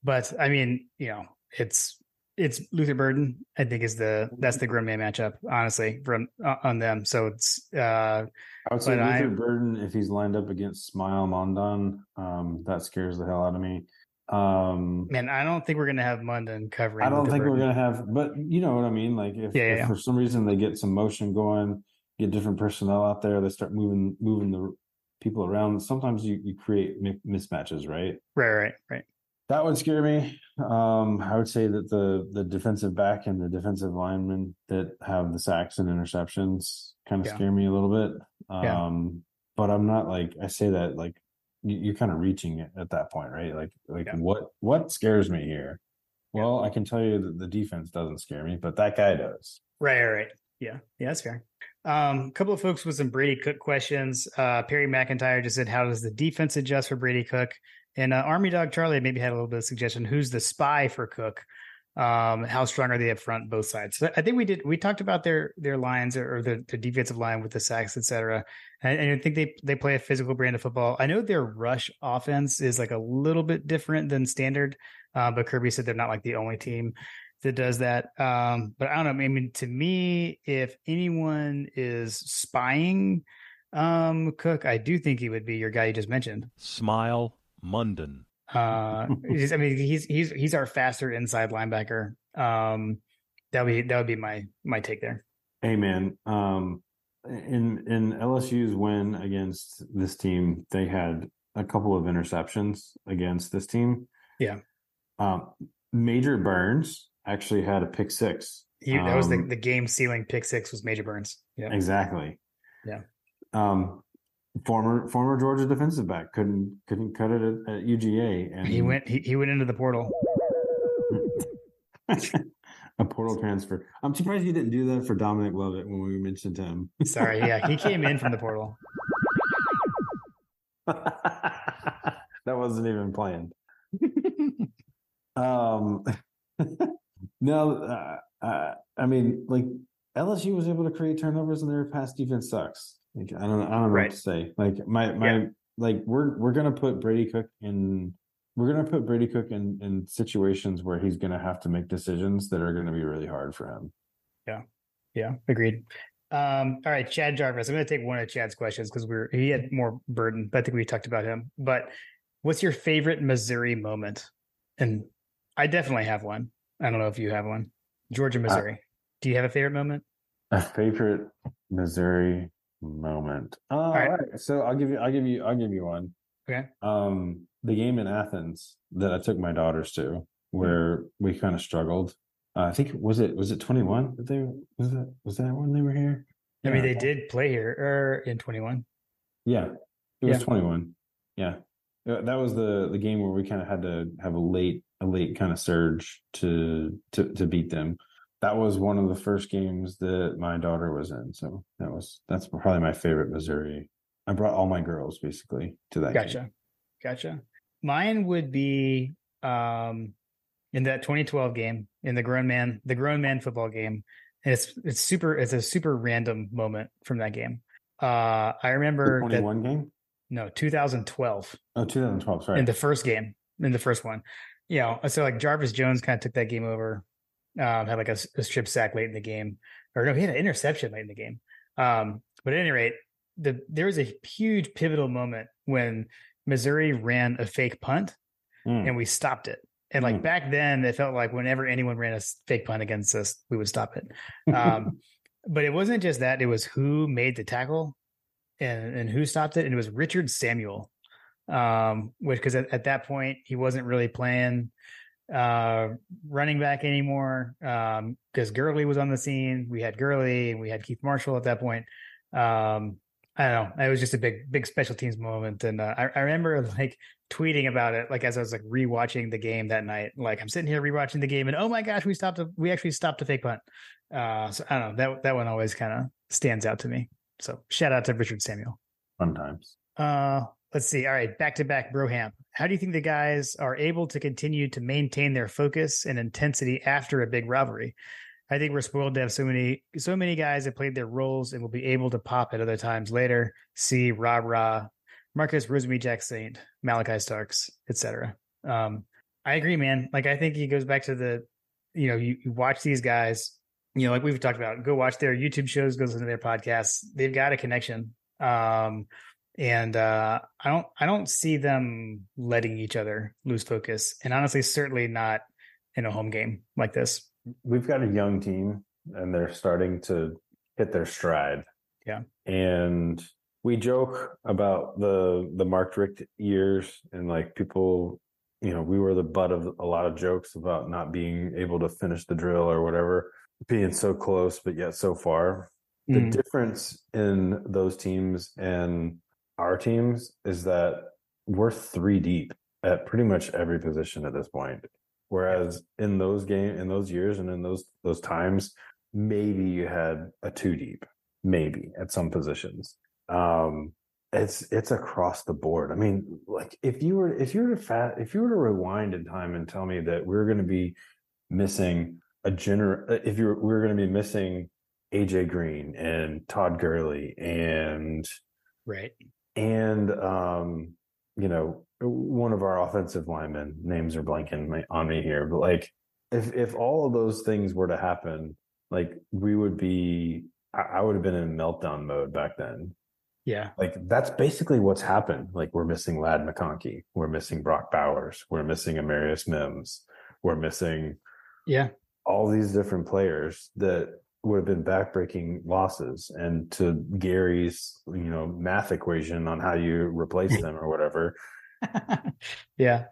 but I mean, you know, it's it's Luther Burden. I think is the that's the grown man matchup. Honestly, from uh, on them. So it's. uh I would say Luther I, Burden if he's lined up against Smael Mondon. Um, that scares the hell out of me. Um, Man, I don't think we're gonna have Mondon covering. I don't think we're gonna have, but you know what I mean. Like if, yeah, if yeah. for some reason they get some motion going, get different personnel out there, they start moving moving the people around. Sometimes you you create mismatches, right? Right, right, right. That would scare me. Um, I would say that the the defensive back and the defensive linemen that have the sacks and interceptions kind of yeah. scare me a little bit. Um, yeah. but I'm not like I say that like you're kind of reaching it at that point, right? Like, like yeah. what what scares me here? Well. I can tell you that the defense doesn't scare me, but that guy does. Right, right, yeah, yeah, that's fair. Um, a couple of folks with some Brady Cook questions. Uh, Perry McIntyre just said, "How does the defense adjust for Brady Cook?" And uh, Army Dog Charlie maybe had a little bit of suggestion. Who's the spy for Cook? Um, how strong are they up front, both sides? So I think we did. We talked about their their lines or, or the, the, defensive line with the sacks, etc. And, and, I think they they play a physical brand of football. I know their rush offense is like a little bit different than standard, uh, but Kirby said they're not like the only team that does that. Um, but I don't know. I mean, to me, if anyone is spying um, Cook, I do think he would be your guy you just mentioned. Smael Mondon. Uh, I mean, he's he's he's our faster inside linebacker. Um, that would be that would be my my take there. Hey man, um, in in LSU's win against this team, they had a couple of interceptions against this team. Yeah. Um, Major Burns actually had a pick six. He, that was the, um, the game sealing pick six was Major Burns. Yeah. Exactly. Yeah. Um, former former Georgia defensive back couldn't couldn't cut it at, at UGA, and he went he, he went into the portal. a portal transfer. I'm surprised you didn't do that for Dominic Lovett when we mentioned him. Sorry, yeah, he came in from the portal. that wasn't even planned. Um, no, uh, uh, I mean, like LSU was able to create turnovers, and their pass defense sucks. Like I don't, I don't know Right. what to say. Like my my Yeah. like we're we're gonna put Brady Cook in. We're gonna put Brady Cook in in situations where he's gonna have to make decisions that are gonna be really hard for him. Yeah, Yeah. agreed. Um, all right, Chad Jarvis. I'm going to take one of Chad's questions because we're he had more burden, but I think we talked about him. But what's your favorite Missouri moment? And I definitely have one. I don't know if you have one. Georgia, Missouri. Do you have a favorite moment? A favorite Missouri moment. Uh, right. all right. So I'll give you. I'll give you. I'll give you one. Okay. Um, the game in Athens that I took my daughters to, where we kind of struggled. Uh, I think was it was it twenty one that they was that was that when they were here? I mean, Yeah. they did play here or in 21. Yeah, it was Yeah. twenty one. Yeah, Uh, that was the the game where we kind of had to have a late a late kind of surge to to to beat them. That was one of the first games that my daughter was in, so that was that's probably my favorite Missouri. I brought all my girls basically to that. game. Gotcha. Gotcha. Mine would be um in that 2012 game in the grown man, the grown man football game. And it's it's super it's a super random moment from that game. Uh I The remember twenty that one game. no 2012 Oh, 2012. Sorry. in the first game, in the first one. You know, so like Jarvis Jones kind of took that game over, um, had like a, a strip sack late in the game, or no, he had an interception late in the game. Um, but at any rate, the there was a huge pivotal moment when Missouri ran a fake punt Mm. and we stopped it. And like Mm. back then, it felt like whenever anyone ran a fake punt against us, we would stop it. Um, but it wasn't just that; it was who made the tackle and and who stopped it, and it was Richard Samuel. Um, which because at, at that point he wasn't really playing uh running back anymore. Um, because Gurley was on the scene. We had Gurley and we had Keith Marshall at that point. Um, I don't know. It was just a big, big special teams moment, and uh, I, I remember like tweeting about it, like as I was like rewatching the game that night. Like I'm sitting here rewatching the game, and oh my gosh, we stopped. A, we actually stopped a fake punt. Uh, so I don't know. That that one always kind of stands out to me. So shout out to Richard Samuel. Fun times. Uh, let's see. All right, back to back Broham. How do you think the guys are able to continue to maintain their focus and intensity after a big rivalry? I think we're spoiled to have so many so many guys that played their roles and will be able to pop at other times later. See Rob Ra, Marcus Rosemy Jack Saint, Malaki Starks, etc. Um, I agree, man. Like I think he goes back to the, you know, you, you watch these guys, you know, like we've talked about, go watch their YouTube shows, go listen to their podcasts. They've got a connection. Um, and uh, I don't I don't see them letting each other lose focus, and honestly, certainly not in a home game like this. We've got a young team and they're starting to hit their stride. Yeah. And we joke about the the Mark Richt years and like people, you know, we were the butt of a lot of jokes about not being able to finish the drill or whatever, being so close but yet so far. The Mm. difference in those teams and our teams is that we're three deep at pretty much every position at this point. Whereas in those game in those years and in those those times, maybe you had a two deep, maybe at some positions. Um it's it's across the board. I mean, like if you were if you were to fat if you were to rewind in time and tell me that we're going to be missing a gener if you were, we were going to be missing AJ Green and Todd Gurley and Right. And um you know one of our offensive linemen names are blanking my- on me here but like if if all of those things were to happen like we would be I, I would have been in meltdown mode back then. Yeah. like that's basically what's happened. Like we're missing Ladd McConkey. We're missing Brock Bowers. We're missing Amarius Mims. We're missing Yeah. all these different players that would have been backbreaking losses and to gary's you know math equation on how you replace them or whatever yeah.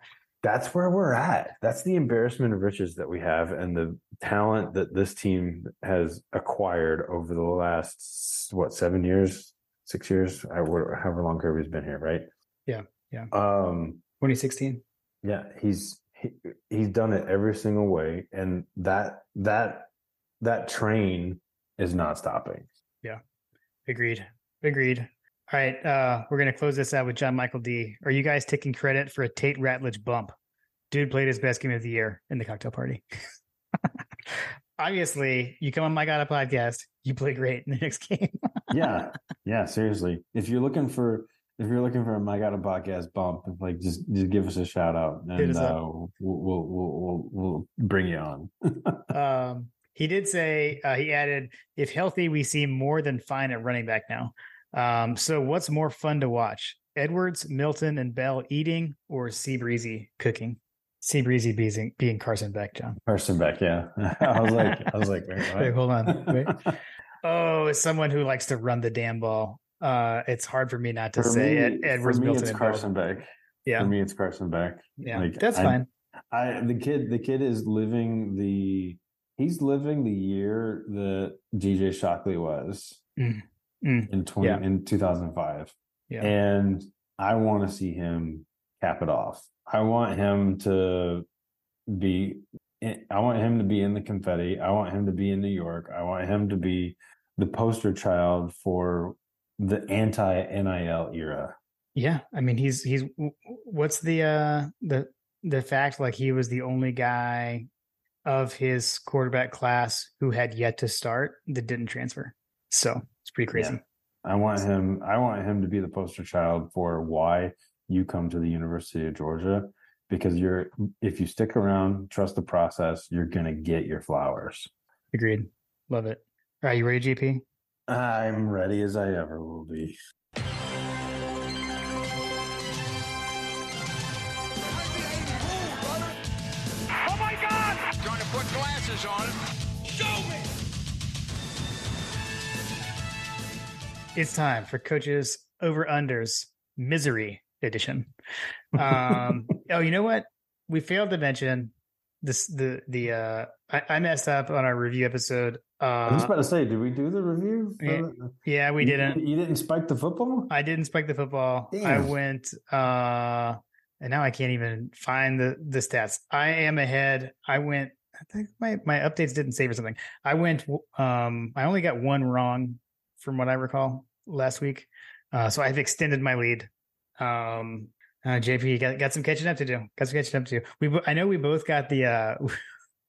that's where we're at that's the embarrassment of riches that we have and the talent that this team has acquired over the last what seven years six years however long kirby's been here right Yeah, yeah. um 2016. yeah, he's he, he's done it every single way, and that that that train is not stopping. Yeah. Agreed. Agreed. All right. Uh, we're gonna close this out with John Michael D. Are you guys taking credit for a Tate Ratledge bump? dude played his best game of the year in the cocktail party. Obviously, you come on my God a podcast, you play great in the next game. yeah, yeah. Seriously, if you're looking for if you're looking for a my God a podcast bump, like just just give us a shout out and uh, we'll, we'll we'll we'll bring you on. um, he did say uh, he added, if healthy, we seem more than fine at running back now. Um, so what's more fun to watch? Edwards, Milton, and Bell eating or Seabreezy cooking? Seabreezy being, being Carson Beck, John. Carson Beck, yeah. I was like, I was like, wait, wait hold on. Wait. oh, as someone who likes to run the damn ball, uh, it's hard for me not to for say me, Ed, Edwards, for me, Milton, it's Carson Bell. Beck. Yeah, For me, it's Carson Beck. yeah, Like, that's I- fine. I the kid the kid is living the he's living the year that DJ Shockley was Mm, mm, in twenty yeah. in two thousand five. Yeah. And I want to see him cap it off. I want him to be I want him to be in the confetti. I want him to be in New York. I want him to be the poster child for the anti NIL era. Yeah, I mean he's he's what's the uh the the fact like he was the only guy of his quarterback class who had yet to start that didn't transfer. So it's pretty crazy. I want him I want him to be the poster child for why you come to the University of Georgia because you're if you stick around, trust the process, you're going to get your flowers. Agreed. Love it. All right, you ready, GP? I'm ready as I ever will be. Put glasses on it. Show me! It's time for coaches over unders misery edition. Um, oh, you know what? We failed to mention this. The the uh, I, I messed up on our review episode. I was Uh, about to say, did we do the review? yeah, the- yeah, we You- didn't. You didn't spike the football? I didn't spike the football. I went uh and now I can't even find the the stats. I am ahead. I went I think my my updates didn't save or something. I went um I only got one wrong from what I recall last week. Uh so I've extended my lead. Um uh, JP got got some catching up to do. Got some catching up to do. We I know we both got the uh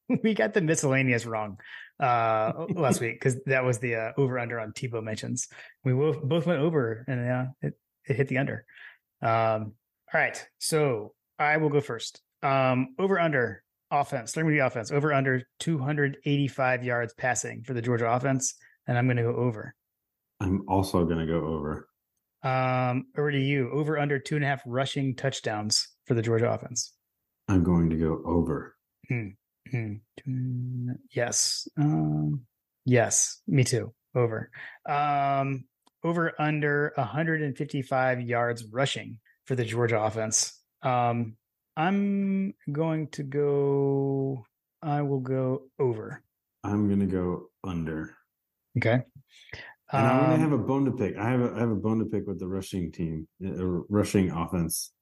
we got the miscellaneous wrong uh last week because that was the uh, over under on Tebow mentions. We both both went over and uh, it it hit the under. Um, all right, so I will go first. Um, over under offense. With the offense. Over under 285 yards passing for the Georgia offense, and I'm going to go over. I'm also going to go over. Um, over to you. Over under two and a half rushing touchdowns for the Georgia offense. I'm going to go over. Hmm. Yes. Um, yes. Me too. Over. Um, over under 155 yards rushing for the Georgia offense. Um, I'm going to go. I will go over. I'm going to go under. Okay. And I'm going to Um, have a bone to pick. I have a, I have a bone to pick with the rushing team, uh, rushing offense.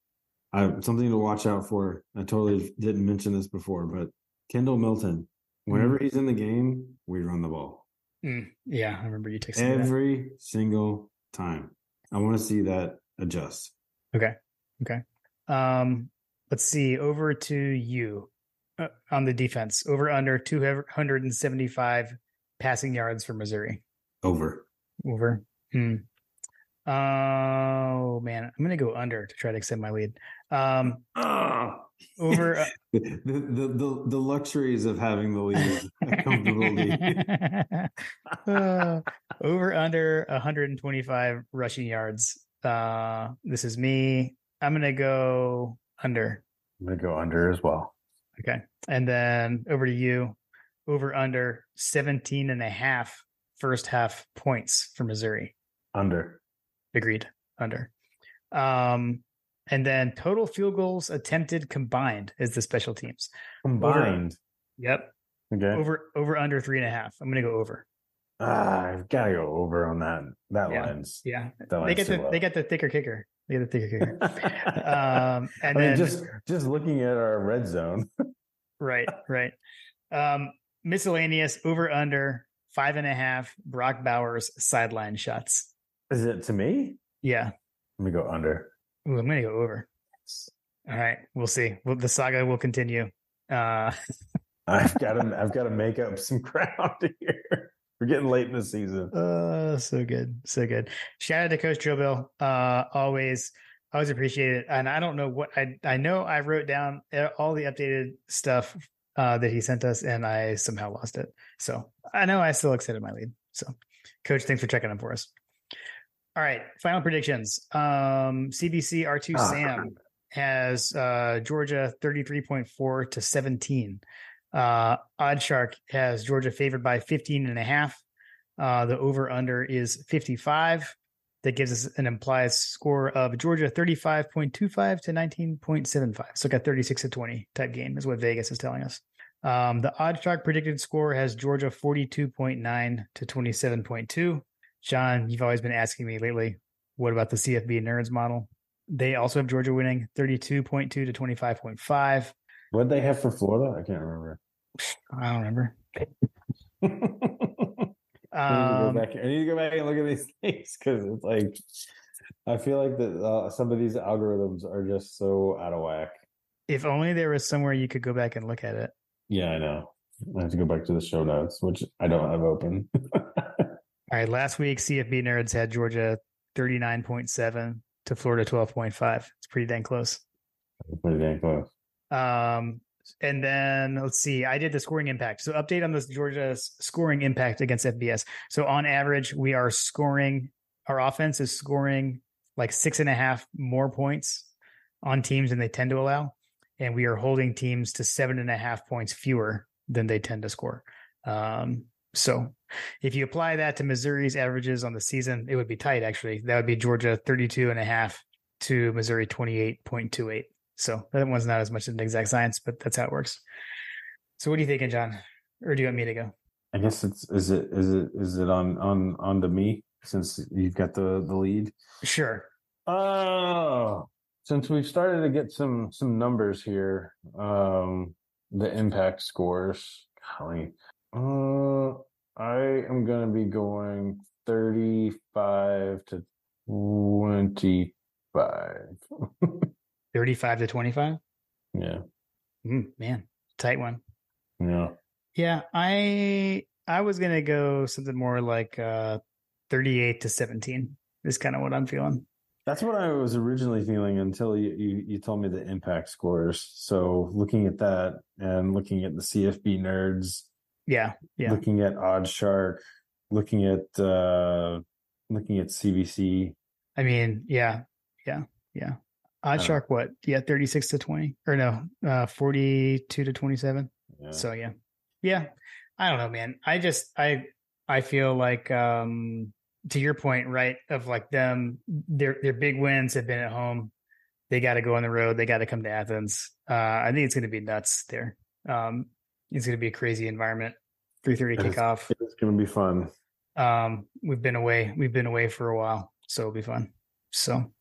I something to watch out for. I totally didn't mention this before, but Kendall Milton, whenever he's in the game, we run the ball mm, yeah, I remember you texting every single time. I want to see that adjust. Okay. Okay. Um, let's see. Over to you uh, on the defense. Over under 275 passing yards for Missouri. Over. Over. Hmm. Oh man, I'm gonna go under to try to extend my lead. Um, Ah. over. uh, the, the the the luxuries of having the lead, a comfortable lead. uh, over under 125 rushing yards. Uh, this is me. I'm gonna go under. I'm gonna go under as well. Okay. And then over to you. Over under 17 and a half first half points for Missouri. Under. Agreed. Under. Um, and then total field goals attempted combined is the special teams. Combined. Yep. Okay. Over over under three and a half. I'm gonna go over. Ah, I've got to go over on that. That Yeah. lines. Yeah. That They get the low. they get the thicker kicker. The thicker kicker. um and I mean, then just just looking at our red zone. right, right. Um miscellaneous over under five and a half Brock Bowers sideline shots. Is it to me? Yeah. Let me go under. Ooh, I'm gonna go over. All right, we'll see. Well, the saga will continue. Uh, I've got to I've got to make up some ground here. We're getting late in the season. uh, so good, so good. Shout out to Coach Joe Bill. Uh, always, always appreciate it. And I don't know what I I know. I wrote down uh, all the updated stuff uh, that he sent us, and I somehow lost it. So I know I still extended my lead. So, Coach, thanks for checking in for us. All right, final predictions. Um, CBC R2 Ah. Sam has uh, Georgia 33.4 to 17. Uh, OddsShark has Georgia favored by 15 and a half. Uh, the over under is 55. That gives us an implied score of Georgia 35.25 to 19.75. So got 36 to 20 type game is what Vegas is telling us. Um, the OddsShark predicted score has Georgia 42.9 to 27.2. John, you've always been asking me lately, what about the CFB Nerds model? They also have Georgia winning 32.2 to 25.5. What they have for Florida? I can't remember. I don't remember. I need, to go Um, back, I need to go back and look at these things because it's like I feel like that uh, some of these algorithms are just so out of whack. if only there was somewhere you could go back and look at it. Yeah, I know. I have to go back to the show notes, which I don't have open. All right, last week CFB Nerds had Georgia 39.7 to Florida 12.5. It's pretty dang close. Pretty dang close. Um, and then let's see, I did the scoring impact. So update on this Georgia's scoring impact against FBS. So on average, we are scoring, our offense is scoring like six and a half more points on teams than they tend to allow. And we are holding teams to seven and a half points fewer than they tend to score. Um, so if you apply that to Missouri's averages on the season, it would be tight actually. That would be Georgia 32 and a half to Missouri 28.28. So that one's not as much an exact science, but that's how it works. So what are you thinking, John? Or do you want me to go? I guess it's is it is it is it on on on to me since you've got the the lead. Sure. Oh, since we've started to get some some numbers here, um, the impact scores. Golly, uh, I am going to be going thirty-five to twenty-five. 35 to 25. yeah, Mm, man, tight one. yeah. Yeah, I I was gonna go something more like uh 38 to 17 is kind of what I'm feeling. That's what I was originally feeling until you, you you told me the impact scores. So looking at that and looking at the CFB nerds, Yeah, yeah. looking at OddsShark, looking at uh looking at CBC. I mean, yeah, yeah, yeah. Odd Uh, Shark, what? Yeah, 36 to 20 or no, uh 42 to 27. Yeah. So yeah. Yeah. I don't know, man. I just I I feel like um to your point, right, of like them their their big wins have been at home. They got to go on the road. They got to come to Athens. Uh I think it's going to be nuts there. Um it's going to be a crazy environment. 3:30 That is- kickoff. it's gonna be fun. Um we've been away. We've been away for a while, so it'll be fun. So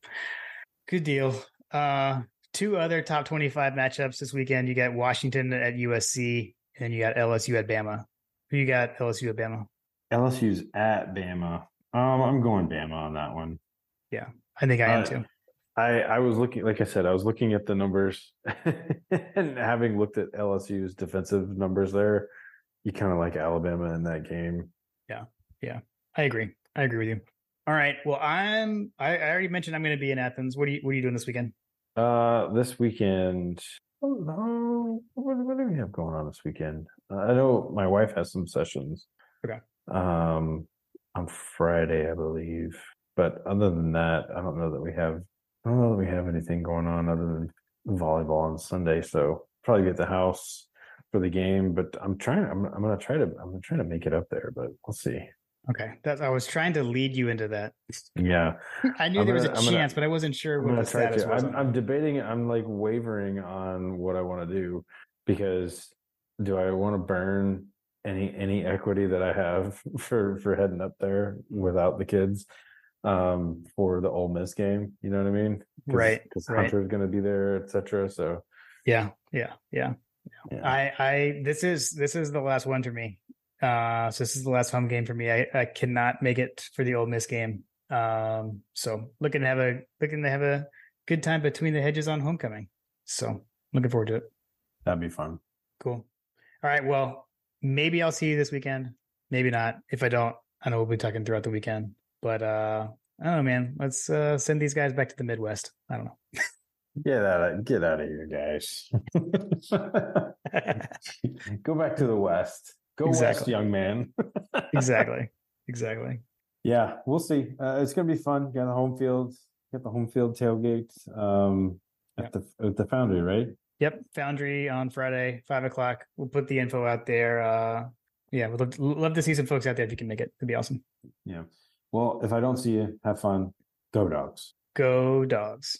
good deal. Uh two other top 25 matchups this weekend. You got Washington at USC and you got LSU at Bama. Who you got LSU at Bama? LSU's at Bama. Um, I'm going Bama on that one. Yeah, I think I am Uh, too. I I was looking, like I said, I was looking at the numbers, and having looked at LSU's defensive numbers there, you kind of like Alabama in that game. Yeah. Yeah. I agree. I agree with you. All right. Well, I'm I, I already mentioned I'm going to be in Athens. What are you what are you doing this weekend? Uh, this weekend. Oh no! What, what do we have going on this weekend? Uh, I know my wife has some sessions. Okay. Um, on Friday, I believe. But other than that, I don't know that we have. I don't know that we have anything going on other than volleyball on Sunday. So probably be at the house for the game. But I'm trying. I'm. I'm gonna try to. I'm gonna try to make it up there. But we'll see. Okay. That I was trying to lead you into that. Yeah. I knew I'm there was a gonna- I'm gonna- chance, but I wasn't sure what the status to. was. I'm, I'm debating. I'm like wavering on what I want to do because do I want to burn any any equity that I have for for heading up there without the kids um for the Ole Miss game? You know what I mean? Right, Because right. Hunter's going to be there, etc. So Yeah, yeah, yeah. yeah. I, I, this is this is the last one for me. Uh, so this is the last home game for me. I, I cannot make it for the Ole Miss game. Um, so looking to have a looking to have a good time between the hedges on homecoming. So looking forward to it. That'd be fun. Cool. All right. Well, maybe I'll see you this weekend. Maybe not. If I don't, I know we'll be talking throughout the weekend. But uh I don't know, man. Let's uh send these guys back to the Midwest. I don't know. Get out of get out of here, guys. Go back to the West. Go West, Exactly. young man. exactly. Exactly. Yeah, we'll see. Uh, it's gonna be fun. Got the home field. Got the home field tailgate. Um, at the at the Foundry, right? Yep. Foundry on Friday, five o'clock. We'll put the info out there. Uh yeah, we'd love, love to see some folks out there if you can make it. It'd be awesome. Yeah. Well, if I don't see you, have fun. Go dogs. Go dogs.